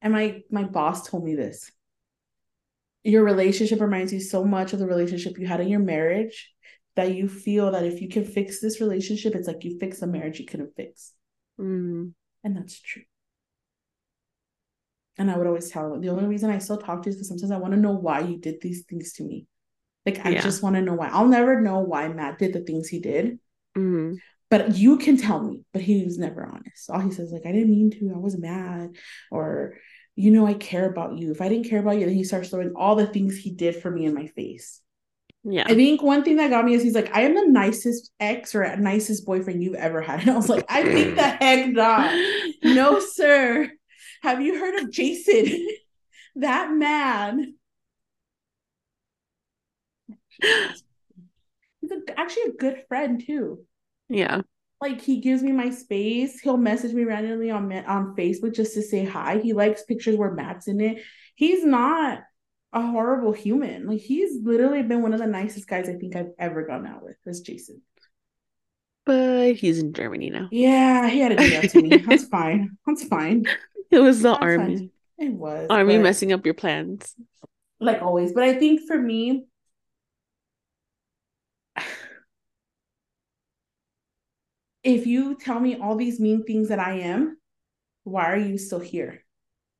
and my my boss told me this. Your relationship reminds you so much of the relationship you had in your marriage that you feel that if you can fix this relationship, it's like you fix a marriage you couldn't fix. Mm, And that's true. And I would always tell him the only reason I still talk to you is because sometimes I want to know why you did these things to me. Like I Yeah. just want to know why. I'll never know why Matt did the things he did, mm, but you can tell me. But he was never honest. All he says like I didn't mean to. I was mad, or you know I care about you. If I didn't care about you, then he starts throwing all the things he did for me in my face. yeah. I think one thing that got me is he's like, I am the nicest ex or nicest boyfriend you've ever had. And I was like, I think the heck not. No, sir. Have you heard of Jason? that man. He's a, actually a good friend too. Yeah. Like he gives me my space. He'll message me randomly on on Facebook just to say hi. He likes pictures where Matt's in it. He's not a horrible human. Like he's literally been one of the nicest guys I think I've ever gone out with. Is Jason. But he's in Germany now. Yeah, he had to do that to me. That's fine. That's fine. It was the That's fine. army. It was Army messing up your plans. like always. But I think for me, if you tell me all these mean things that I am, why are you still here?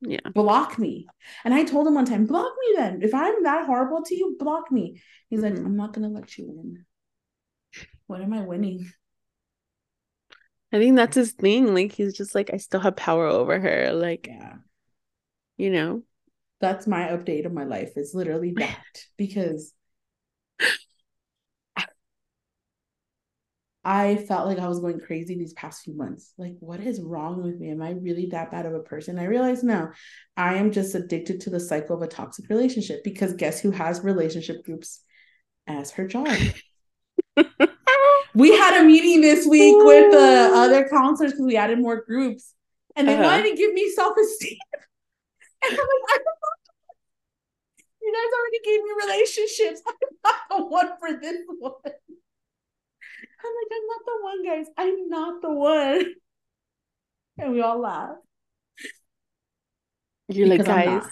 Yeah. Block me. And I told him one time, block me then. If I'm that horrible to you, block me. He's like, Mhm. I'm not gonna let you win. What am I winning? I think that's his thing. Like he's just like, I still have power over her. Like, Yeah. you know. That's my update of my life. It's literally that because I felt like I was going crazy these past few months. Like, what is wrong with me? Am I really that bad of a person? I realized now I am just addicted to the cycle of a toxic relationship because guess who has relationship groups as her job? we had a meeting this week with the other counselors because we added more groups and they Uh-huh. wanted to give me self-esteem. and I'm like, you guys already gave me relationships. I'm not the one for this one. I'm like, I'm not the one, guys. I'm not the one. And we all laugh. You're like, Because I'm guys.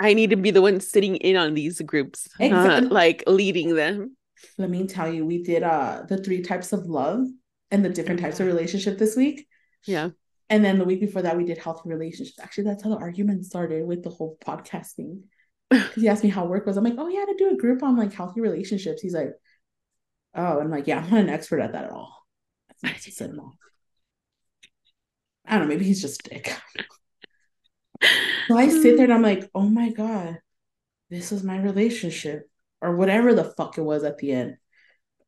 I need to be the one sitting in on these groups, Exactly. not like leading them. Let me tell you, we did uh the three types of love and the different types of relationship this week. Yeah. And then the week before that, we did healthy relationships. Actually, that's how the argument started with the whole podcasting. Because he asked me how work was. I'm like, oh yeah, to do a group on like healthy relationships. He's like, oh, I'm like, yeah, I'm not an expert at that at all. That's what he said. I don't know, maybe he's just a dick. So I sit there and I'm like, oh my God, this is my relationship. Or whatever the fuck it was at the end.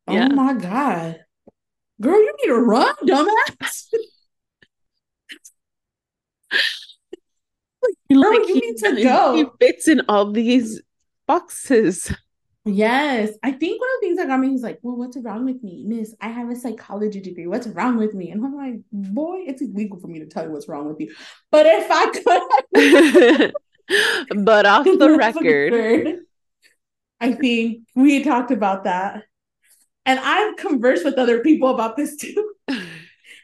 Oh Yeah. my God. Girl, you need to run, dumbass. Girl, Like, you he- need to go. He fits in all these boxes. Yes. I think one of the things that got me, he's like, Well, what's wrong with me? Miss, I have a psychology degree. What's wrong with me? And I'm like, Boy, it's illegal for me to tell you what's wrong with you. But if I could, but off the record, I think we talked about that. And I've conversed with other people about this too.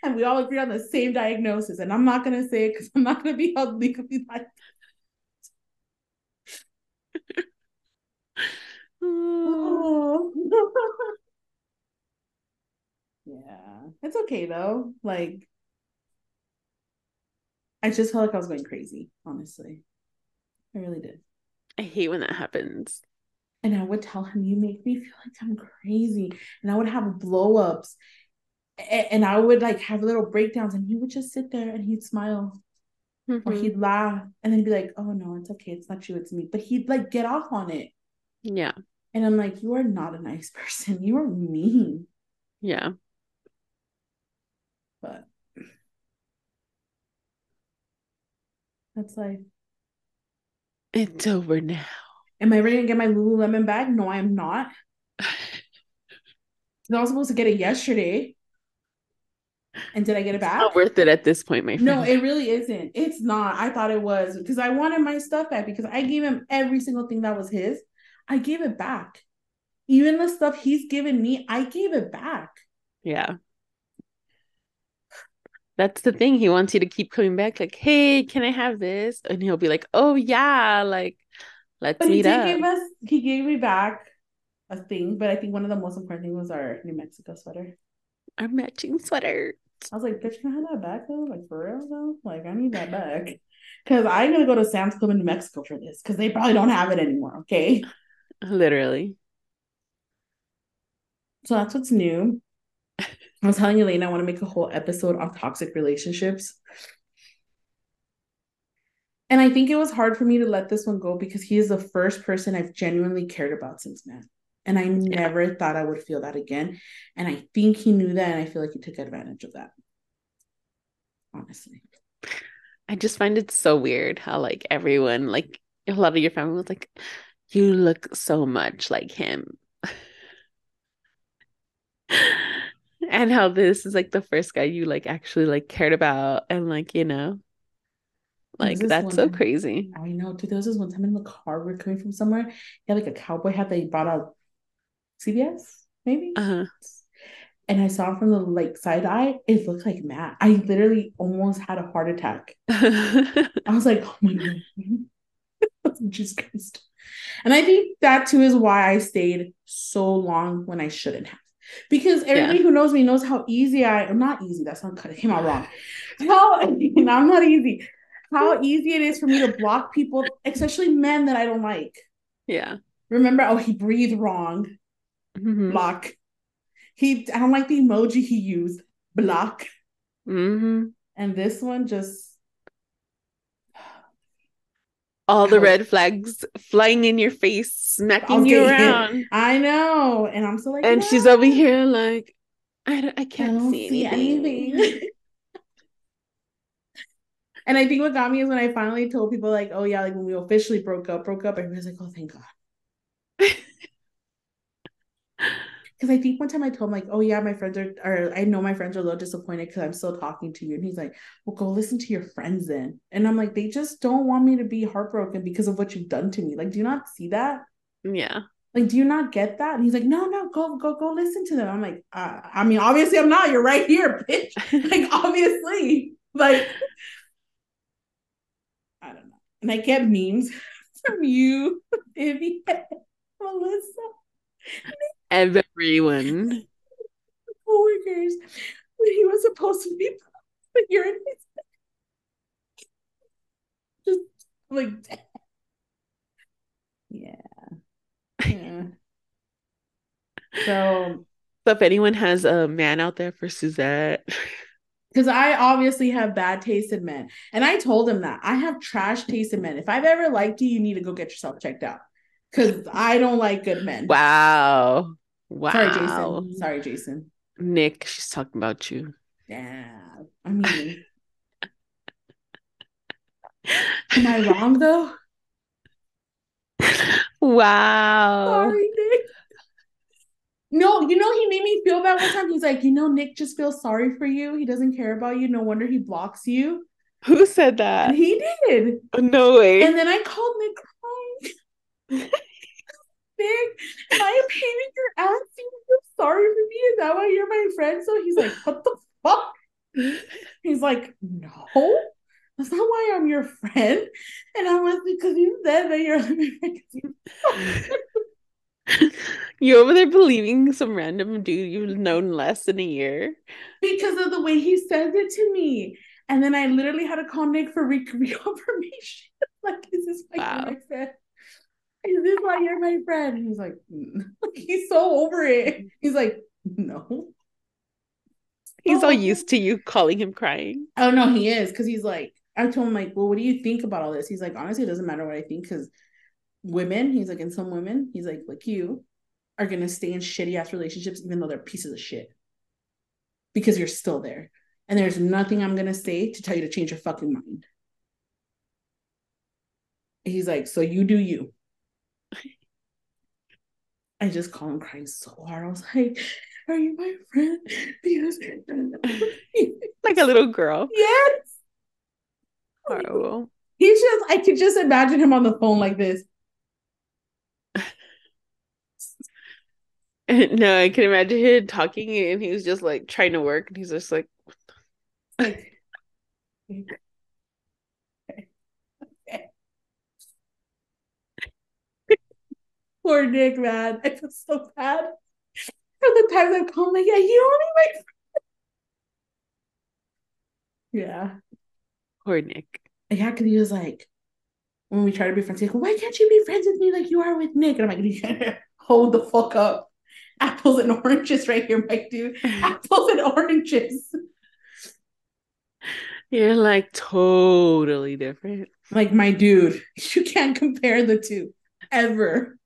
And we all agree on the same diagnosis. And I'm not going to say it because I'm not going to be held legally liable. Oh. yeah. It's okay though. Like, I just felt like I was going crazy, honestly. I really did. I hate when that happens. And I would tell him, You make me feel like I'm crazy. And I would have blow ups. And I would like have little breakdowns, and he would just sit there and he'd smile or Mhm. he'd laugh and then he'd be like, Oh no, it's okay. It's not you, it's me. But he'd like get off on it. Yeah. And I'm like, You are not a nice person. You are mean. Yeah. But that's like, It's over now. Am I ready to get my Lululemon bag? No, I am not. I was supposed to get it yesterday. And did I get it back? Not worth it at this point, my friend. No, it really isn't. It's not. I thought it was because I wanted my stuff back because I gave him every single thing that was his. I gave it back. Even the stuff he's given me, I gave it back. Yeah. That's the thing. He wants you to keep coming back, like, hey, can I have this? And he'll be like, oh, yeah, like, let's But he meet did up. give us, he gave me back a thing. But I think one of the most important things was our New Mexico sweater. Our matching sweater. I was like, bitch, can I have that back though? Like for real though? Like I need that back. Cause I'm gonna go to Sam's Club in New Mexico for this because they probably don't have it anymore. Okay. Literally. So that's what's new. I was telling Elaine I want to make a whole episode on toxic relationships. And I think it was hard for me to let this one go because he is the first person I've genuinely cared about since man. And I never thought I would feel that again. And I think he knew that. And I feel like he took advantage of that. Honestly. I just find it so weird how, like, everyone, like, a lot of your family was like, you look so much like him. and how this is like the first guy you like actually like cared about and like you know like that's so time- crazy I know, dude. There was this one time in the car. We are coming from somewhere. He had like a cowboy hat that he bought out CBS, maybe. uh-huh And I saw from the like side eye. It looked like Matt. I literally almost had a heart attack. I was like, oh my god, Jesus Christ. And I think that too is why I stayed so long when I shouldn't have. Because everybody who knows me knows how easy I am not easy, that's not it came out wrong. How no, I'm not easy. How easy it is for me to block people, especially men that I don't like. yeah Remember, oh, he breathed wrong. Mhm. Block. He I don't like the emoji he used. Block. Mhm. And this one just all the red flags flying in your face smacking I'll you around I know. And I'm so like, and she's over here like i, don't, I I can't don't see, see anything, anything. and I think what got me is when I finally told people, like, oh yeah, like when we officially broke up, broke up, everybody's like, oh thank God. Because I think one time I told him, like, oh yeah, my friends are, or I know my friends are a little disappointed because I'm still talking to you. And he's like, well, go listen to your friends then. And I'm like, they just don't want me to be heartbroken because of what you've done to me. Like, do you not see that? yeah Like, do you not get that? And he's like, no, no, go, go, go listen to them. I'm like, uh, I mean, obviously I'm not. You're right here, bitch. like, obviously. Like, I don't know. And I get memes from you, Vivian, Melissa, Everyone. coworkers, when he was supposed to be but you're in his just like yeah. yeah. So So if anyone has a man out there for Suzette, because I obviously have bad taste in men. And I told him that I have trash taste in men. If I've ever liked you, you need to go get yourself checked out. Because I don't like good men. wow. Wow. Sorry, Jason. Sorry, Jason. Nick, she's talking about you. Yeah. I mean, am I wrong though? Wow. Sorry, Nick. No, you know, he made me feel bad one time. He's like, you know, Nick just feels sorry for you. He doesn't care about you. No wonder he blocks you. Who said that? And he did. no way. And then I called Nick crying. Nick, am I a pain in your ass? You feel sorry for me? Is that why you're my friend? So he's like, what the fuck? He's like, no, that's not why I'm your friend. And I was because you said that you're my friend. you over there believing some random dude you've known less than a year? because of the way he says it to me. And then I literally had to call Nick for re- reconfirmation. like, is this why Wow. my friend? This is this why you're my friend? And he's like, mm. he's so over it. He's like, no. He's all Oh. used to you calling him crying. Oh no, he is because he's like, I told him like, well, what do you think about all this? He's like, honestly, it doesn't matter what I think because women, he's like, and some women, he's like, like you, are gonna stay in shitty ass relationships even though they're pieces of shit because you're still there, and there's nothing I'm gonna say to tell you to change your fucking mind. He's like, so you do you. I just call him crying so hard. I was like, "Are you my friend?" Because Like a little girl. yes, Horrible. He's just, I could just imagine him on the phone like this. No, I can imagine him talking and he was just like trying to work and he's just like, Like, okay. Okay. Poor Nick, man. I feel so bad. For the times I've called, like, yeah, you need my Yeah. poor Nick. Yeah, because he was like, when we try to be friends, he's like, why can't you be friends with me like you are with Nick? And I'm like, hold the fuck up. Apples and oranges right here, my dude. Apples and oranges. You're like totally different. Like, my dude, you can't compare the two ever.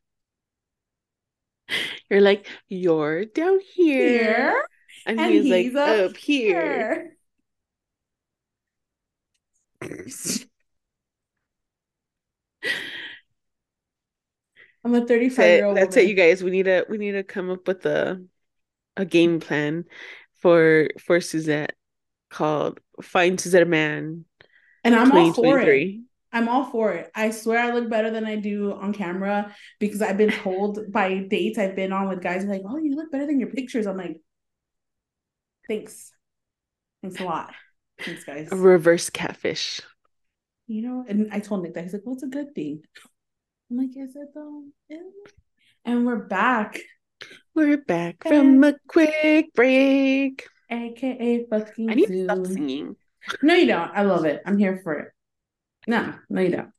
You're like, you're down here. Here And, and he's, he's like up up here. I'm a 35 So year old. that's it, you guys. We need to we need to come up with a a game plan for for Suzette called Find Suzette a Man And I'm all for it. 2023. I'm all for it. I swear I look better than I do on camera because I've been told by dates I've been on with guys like, oh, you look better than your pictures. I'm like, thanks. Thanks a lot. Thanks, guys. A reverse catfish. You know, and I told Nick that he's like, well, it's a good thing. I'm like, is it though? And we're back, We're back from a quick break. aka fucking I need to stop singing. No, you don't. I love it. I'm here for it. No, no, you don't.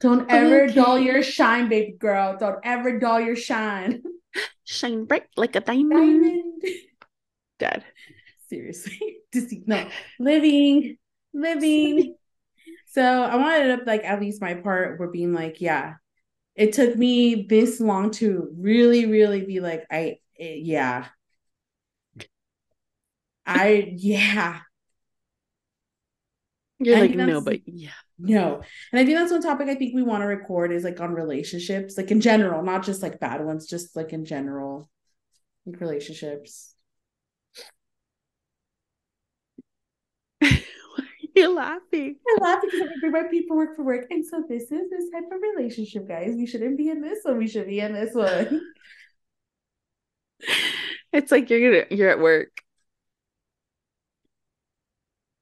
Don't ever Okay. dull your shine, baby girl. Don't ever dull your shine. Shine bright like a diamond. Diamond. Dad. Seriously. Dece- no. Living. Living. So I wanted up like at least my part were being like, yeah, it took me this long to really, really be like, I eh, yeah. I yeah. You're I like, no, but yeah. No. And I think that's one topic I think we want to record is like on relationships, like in general, not just like bad ones, just like in general, like relationships. You're laughing. I laugh because I do my paperwork for work. And so this is this type of relationship, guys. We shouldn't be in this one. We should be in this one. It's like you're gonna you're at work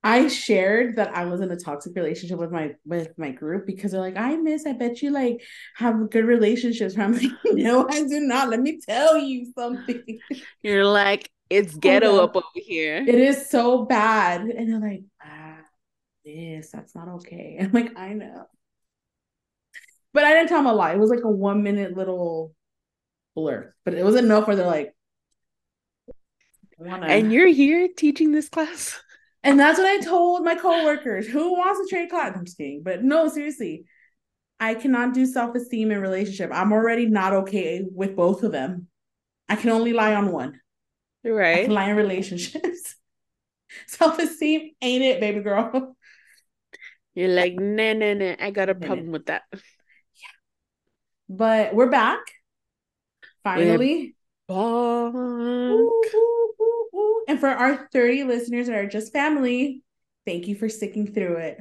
I shared that I was in a toxic relationship with my with my group because they're like, I miss, I bet you like have good relationships. I'm like, no, I do not. Let me tell you something. You're like, it's ghetto up over here. It is so bad. And they're like, ah, this, that's not okay. I'm like, I know. But I didn't tell them a lie. It was like a one minute little blur. But it was enough where they're like, wanna... and you're here teaching this class. And that's what I told my coworkers. Who wants to trade class? I'm just kidding. But no, seriously. I cannot do self-esteem in relationship. I'm already not okay with both of them. I can only lie on one. Right. I can lie in relationships. self-esteem ain't it, baby girl. You're like, nah, nah, nah. I got a problem nah, with that. Yeah. But we're back. Finally. We're back. Ooh, ooh, ooh, and for our 30 listeners that are just family, thank you for sticking through it.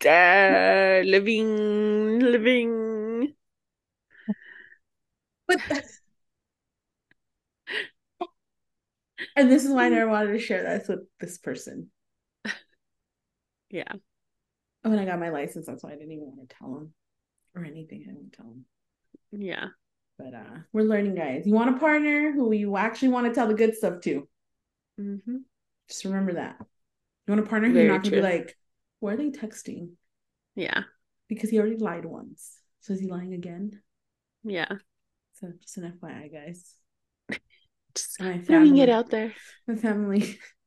Duh, living, living. But and this is why I never wanted to share this with this person. Yeah. When I got my license, that's why I didn't even want to tell him or anything. I didn't tell him. Yeah. But uh we're learning, guys. You want a partner who you actually want to tell the good stuff to. Mm-hmm. Just remember that. You want a partner who you're not gonna be like, why are they texting? Yeah. Because he already lied once. So is he lying again? Yeah. So just an FYI, guys. just throwing it out there. My family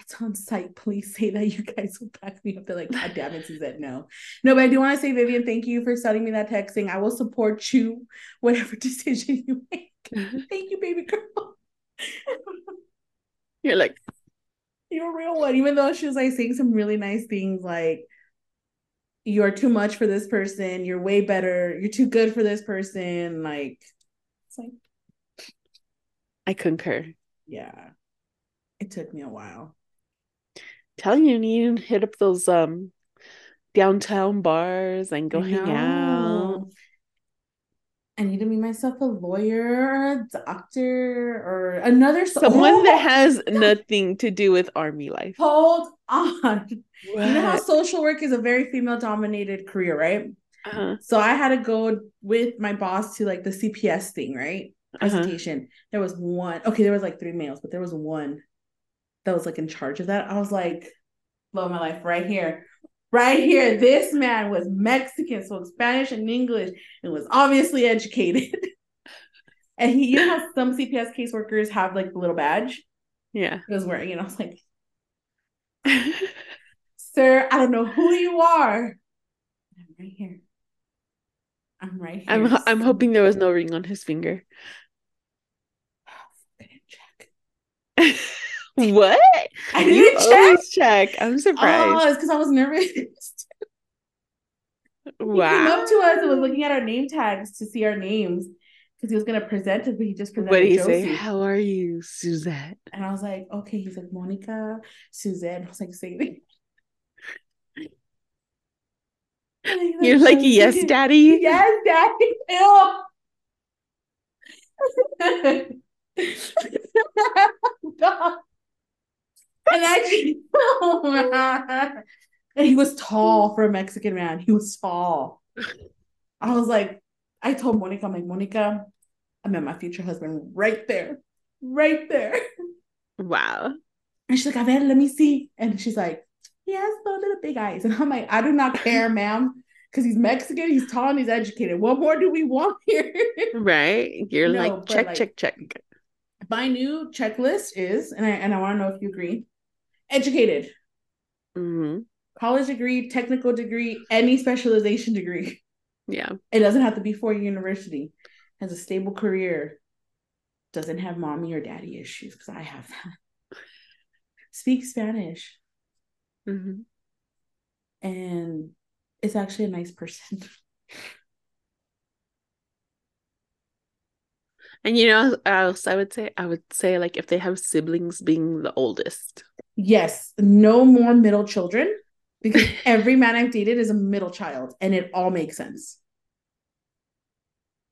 it's on site. Please say that you guys will back me up. They're like, God damn it, Suzette. No. No, but I do want to say, Vivian, thank you for sending me that texting. I will support you, whatever decision you make. Mm-hmm. thank you, baby girl. You're like, you're a real one. Even though she was like saying some really nice things like, you're too much for this person. You're way better. You're too good for this person. Like, it's like, I concur. Yeah it took me a while. Telling you, you need to hit up those um downtown bars and go hang out. I need to be myself a lawyer or a doctor or another someone oh, that has nothing to do with army life. Hold on. What? You know how social work is a very female dominated career, right? Uh-huh. So I had to go with my boss to like the CPS thing, right? Uh-huh. Presentation. Uh-huh. There was one. Okay, there was like three males, but there was one that was like in charge of that. I was like, love my life right here. Right here. This man was Mexican, spoke Spanish and English, and was obviously educated. and he, you know how some CPS caseworkers have like the little badge? Yeah. He was wearing it. I was like, Sir, I don't know who you are. I'm right here. I'm right here. I'm I'm hoping there was no ring on his finger. Didn't check. What? I you always check. I'm surprised. Oh, it's because I was nervous. wow. He came up to us and was looking at our name tags to see our names because he was gonna present us, but he just presented. What did he Josie. say? How are you, Suzette? And I was like, okay. He's like Monica, Suzette. I was like, say it. You're like, yes, daddy. Yes, daddy. And actually, and he was tall for a Mexican man. He was tall. I was like, I told Monica, I'm like, Monica, I met my future husband right there, right there. Wow. And she's like, a ver, let me see. And she's like, he has those little big eyes. And I'm like, I do not care, ma'am. Because he's Mexican, he's tall, and he's educated. What more do we want here? right. You're no, like, check, like, check, check. My new checklist is, and I and I want to know if you agree educated. Mm-hmm. College degree, technical degree, any specialization degree. Yeah. It doesn't have to be for university. Has a stable career. Doesn't have mommy or daddy issues because I have that. Speak Spanish. Mm-hmm. And it's actually a nice person. And you know, else I would say, I would say like if they have siblings, being the oldest. Yes, no more middle children because every man I've dated is a middle child, and it all makes sense.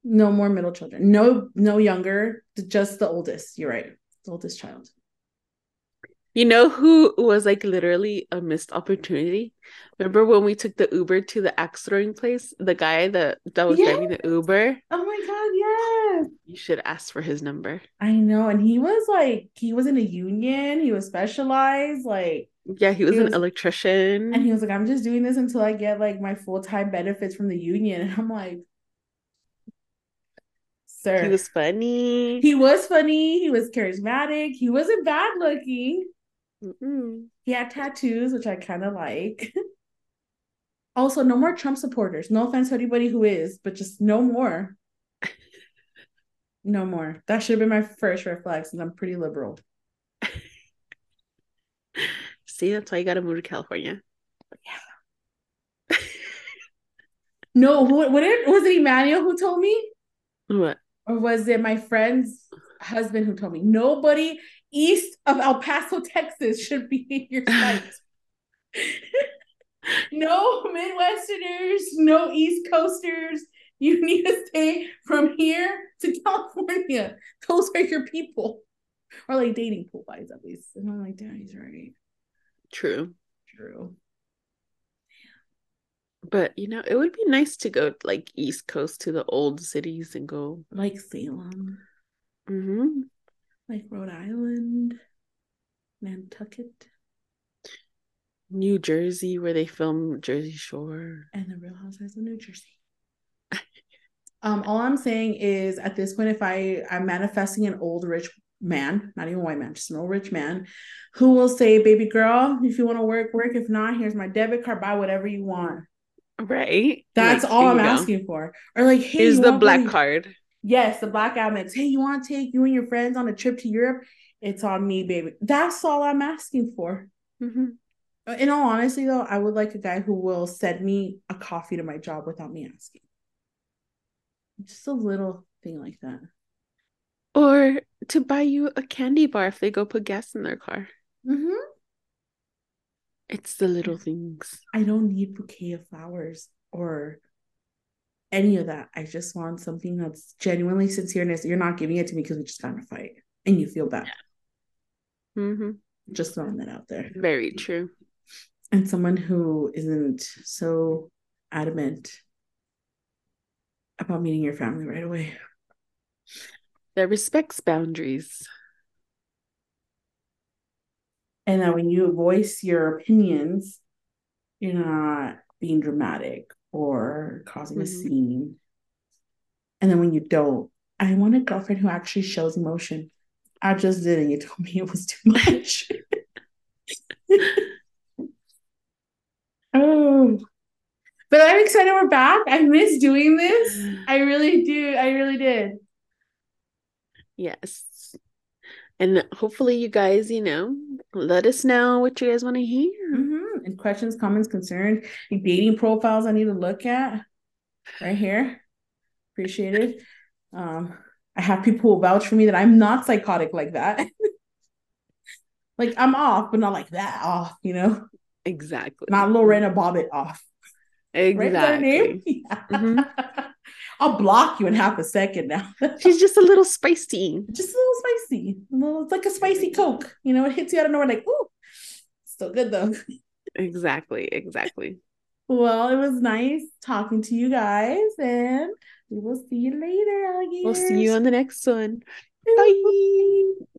No more middle children. No, no younger. Just the oldest. You're right. The oldest child. You know who was like literally a missed opportunity? Remember when we took the Uber to the axe throwing place? The guy that that was Yes. driving the Uber. Oh my god, yes. You should ask for his number. I know. And he was like, he was in a union, he was specialized, like, Yeah, he was He an was- electrician. and he was like, I'm just doing this until I get like my full-time benefits from the union. And I'm like, sir. He was funny. He was funny, he was charismatic, he wasn't bad looking. Mm-mm. He had tattoos, which I kind of like. Also, no more Trump supporters. No offense to anybody who is, but just no more. No more. That should have been my first red flag since I'm pretty liberal. See, that's why you gotta move to California. Yeah. No, who what it was it Emmanuel who told me? What? Or was it my friend's husband who told me nobody east of El Paso, Texas should be in your sight? no Midwesterners, no East Coasters. You need to stay from here to California. Those are your people. Or like dating pool wise, at least. And I'm like, damn, he's right. True. True. But you know, it would be nice to go like East Coast to the old cities and go. Like Salem, hmm like Rhode Island, Nantucket, New Jersey, where they film Jersey Shore. and the Real Housewives of New Jersey. Um, all I'm saying is at this point, if I I'm manifesting an old rich man, not even a white man, just an old rich man, who will say, "Baby girl, if you want to work, work. If not, here's my debit card. Buy whatever you want." Right? That's Like, all I'm asking for. Or like, hey, Here's the black really- card. Yes, the black Amex. Hey, you want to take you and your friends on a trip to Europe? It's on me, baby. That's all I'm asking for. Mhm. In all honesty, though, I would like a guy who will send me a coffee to my job without me asking. Just a little thing like that. Or to buy you a candy bar if they go put gas in their car. hmm It's the little things. I don't need bouquet of flowers or any of that. I just want something that's genuinely sincereness. You're not giving it to me because we just got in a fight and you feel bad. hmm Just throwing that out there. Very true. and someone who isn't so adamant about meeting your family right away. That respects boundaries. And that when you voice your opinions, you're not being dramatic or causing a Mhm. scene. And then when you don't, I want a girlfriend who actually shows emotion. I just did, and you told me it was too much. oh, but I'm excited we're back. I miss doing this. I really do. I really did. Yes. And hopefully you guys, you know, let us know what you guys want to hear. Mhm. Questions, comments, concerns, dating profiles I need to look at right here. Appreciate it. Um, I have people who vouch for me that I'm not psychotic like that. like I'm off, but not like that off, you know, Exactly. not Lorena Bobbitt off. Right? That name? Exactly. Yeah. Mhm. I'll block you in half a second now. She's just a little spicy. Just a little spicy. A little, it's like a spicy Coke. You know, it hits you out of nowhere, like, ooh, still good though. Exactly. Exactly. Well, it was nice talking to you guys, and we will see you later, alligators. We'll see you on the next one. Bye.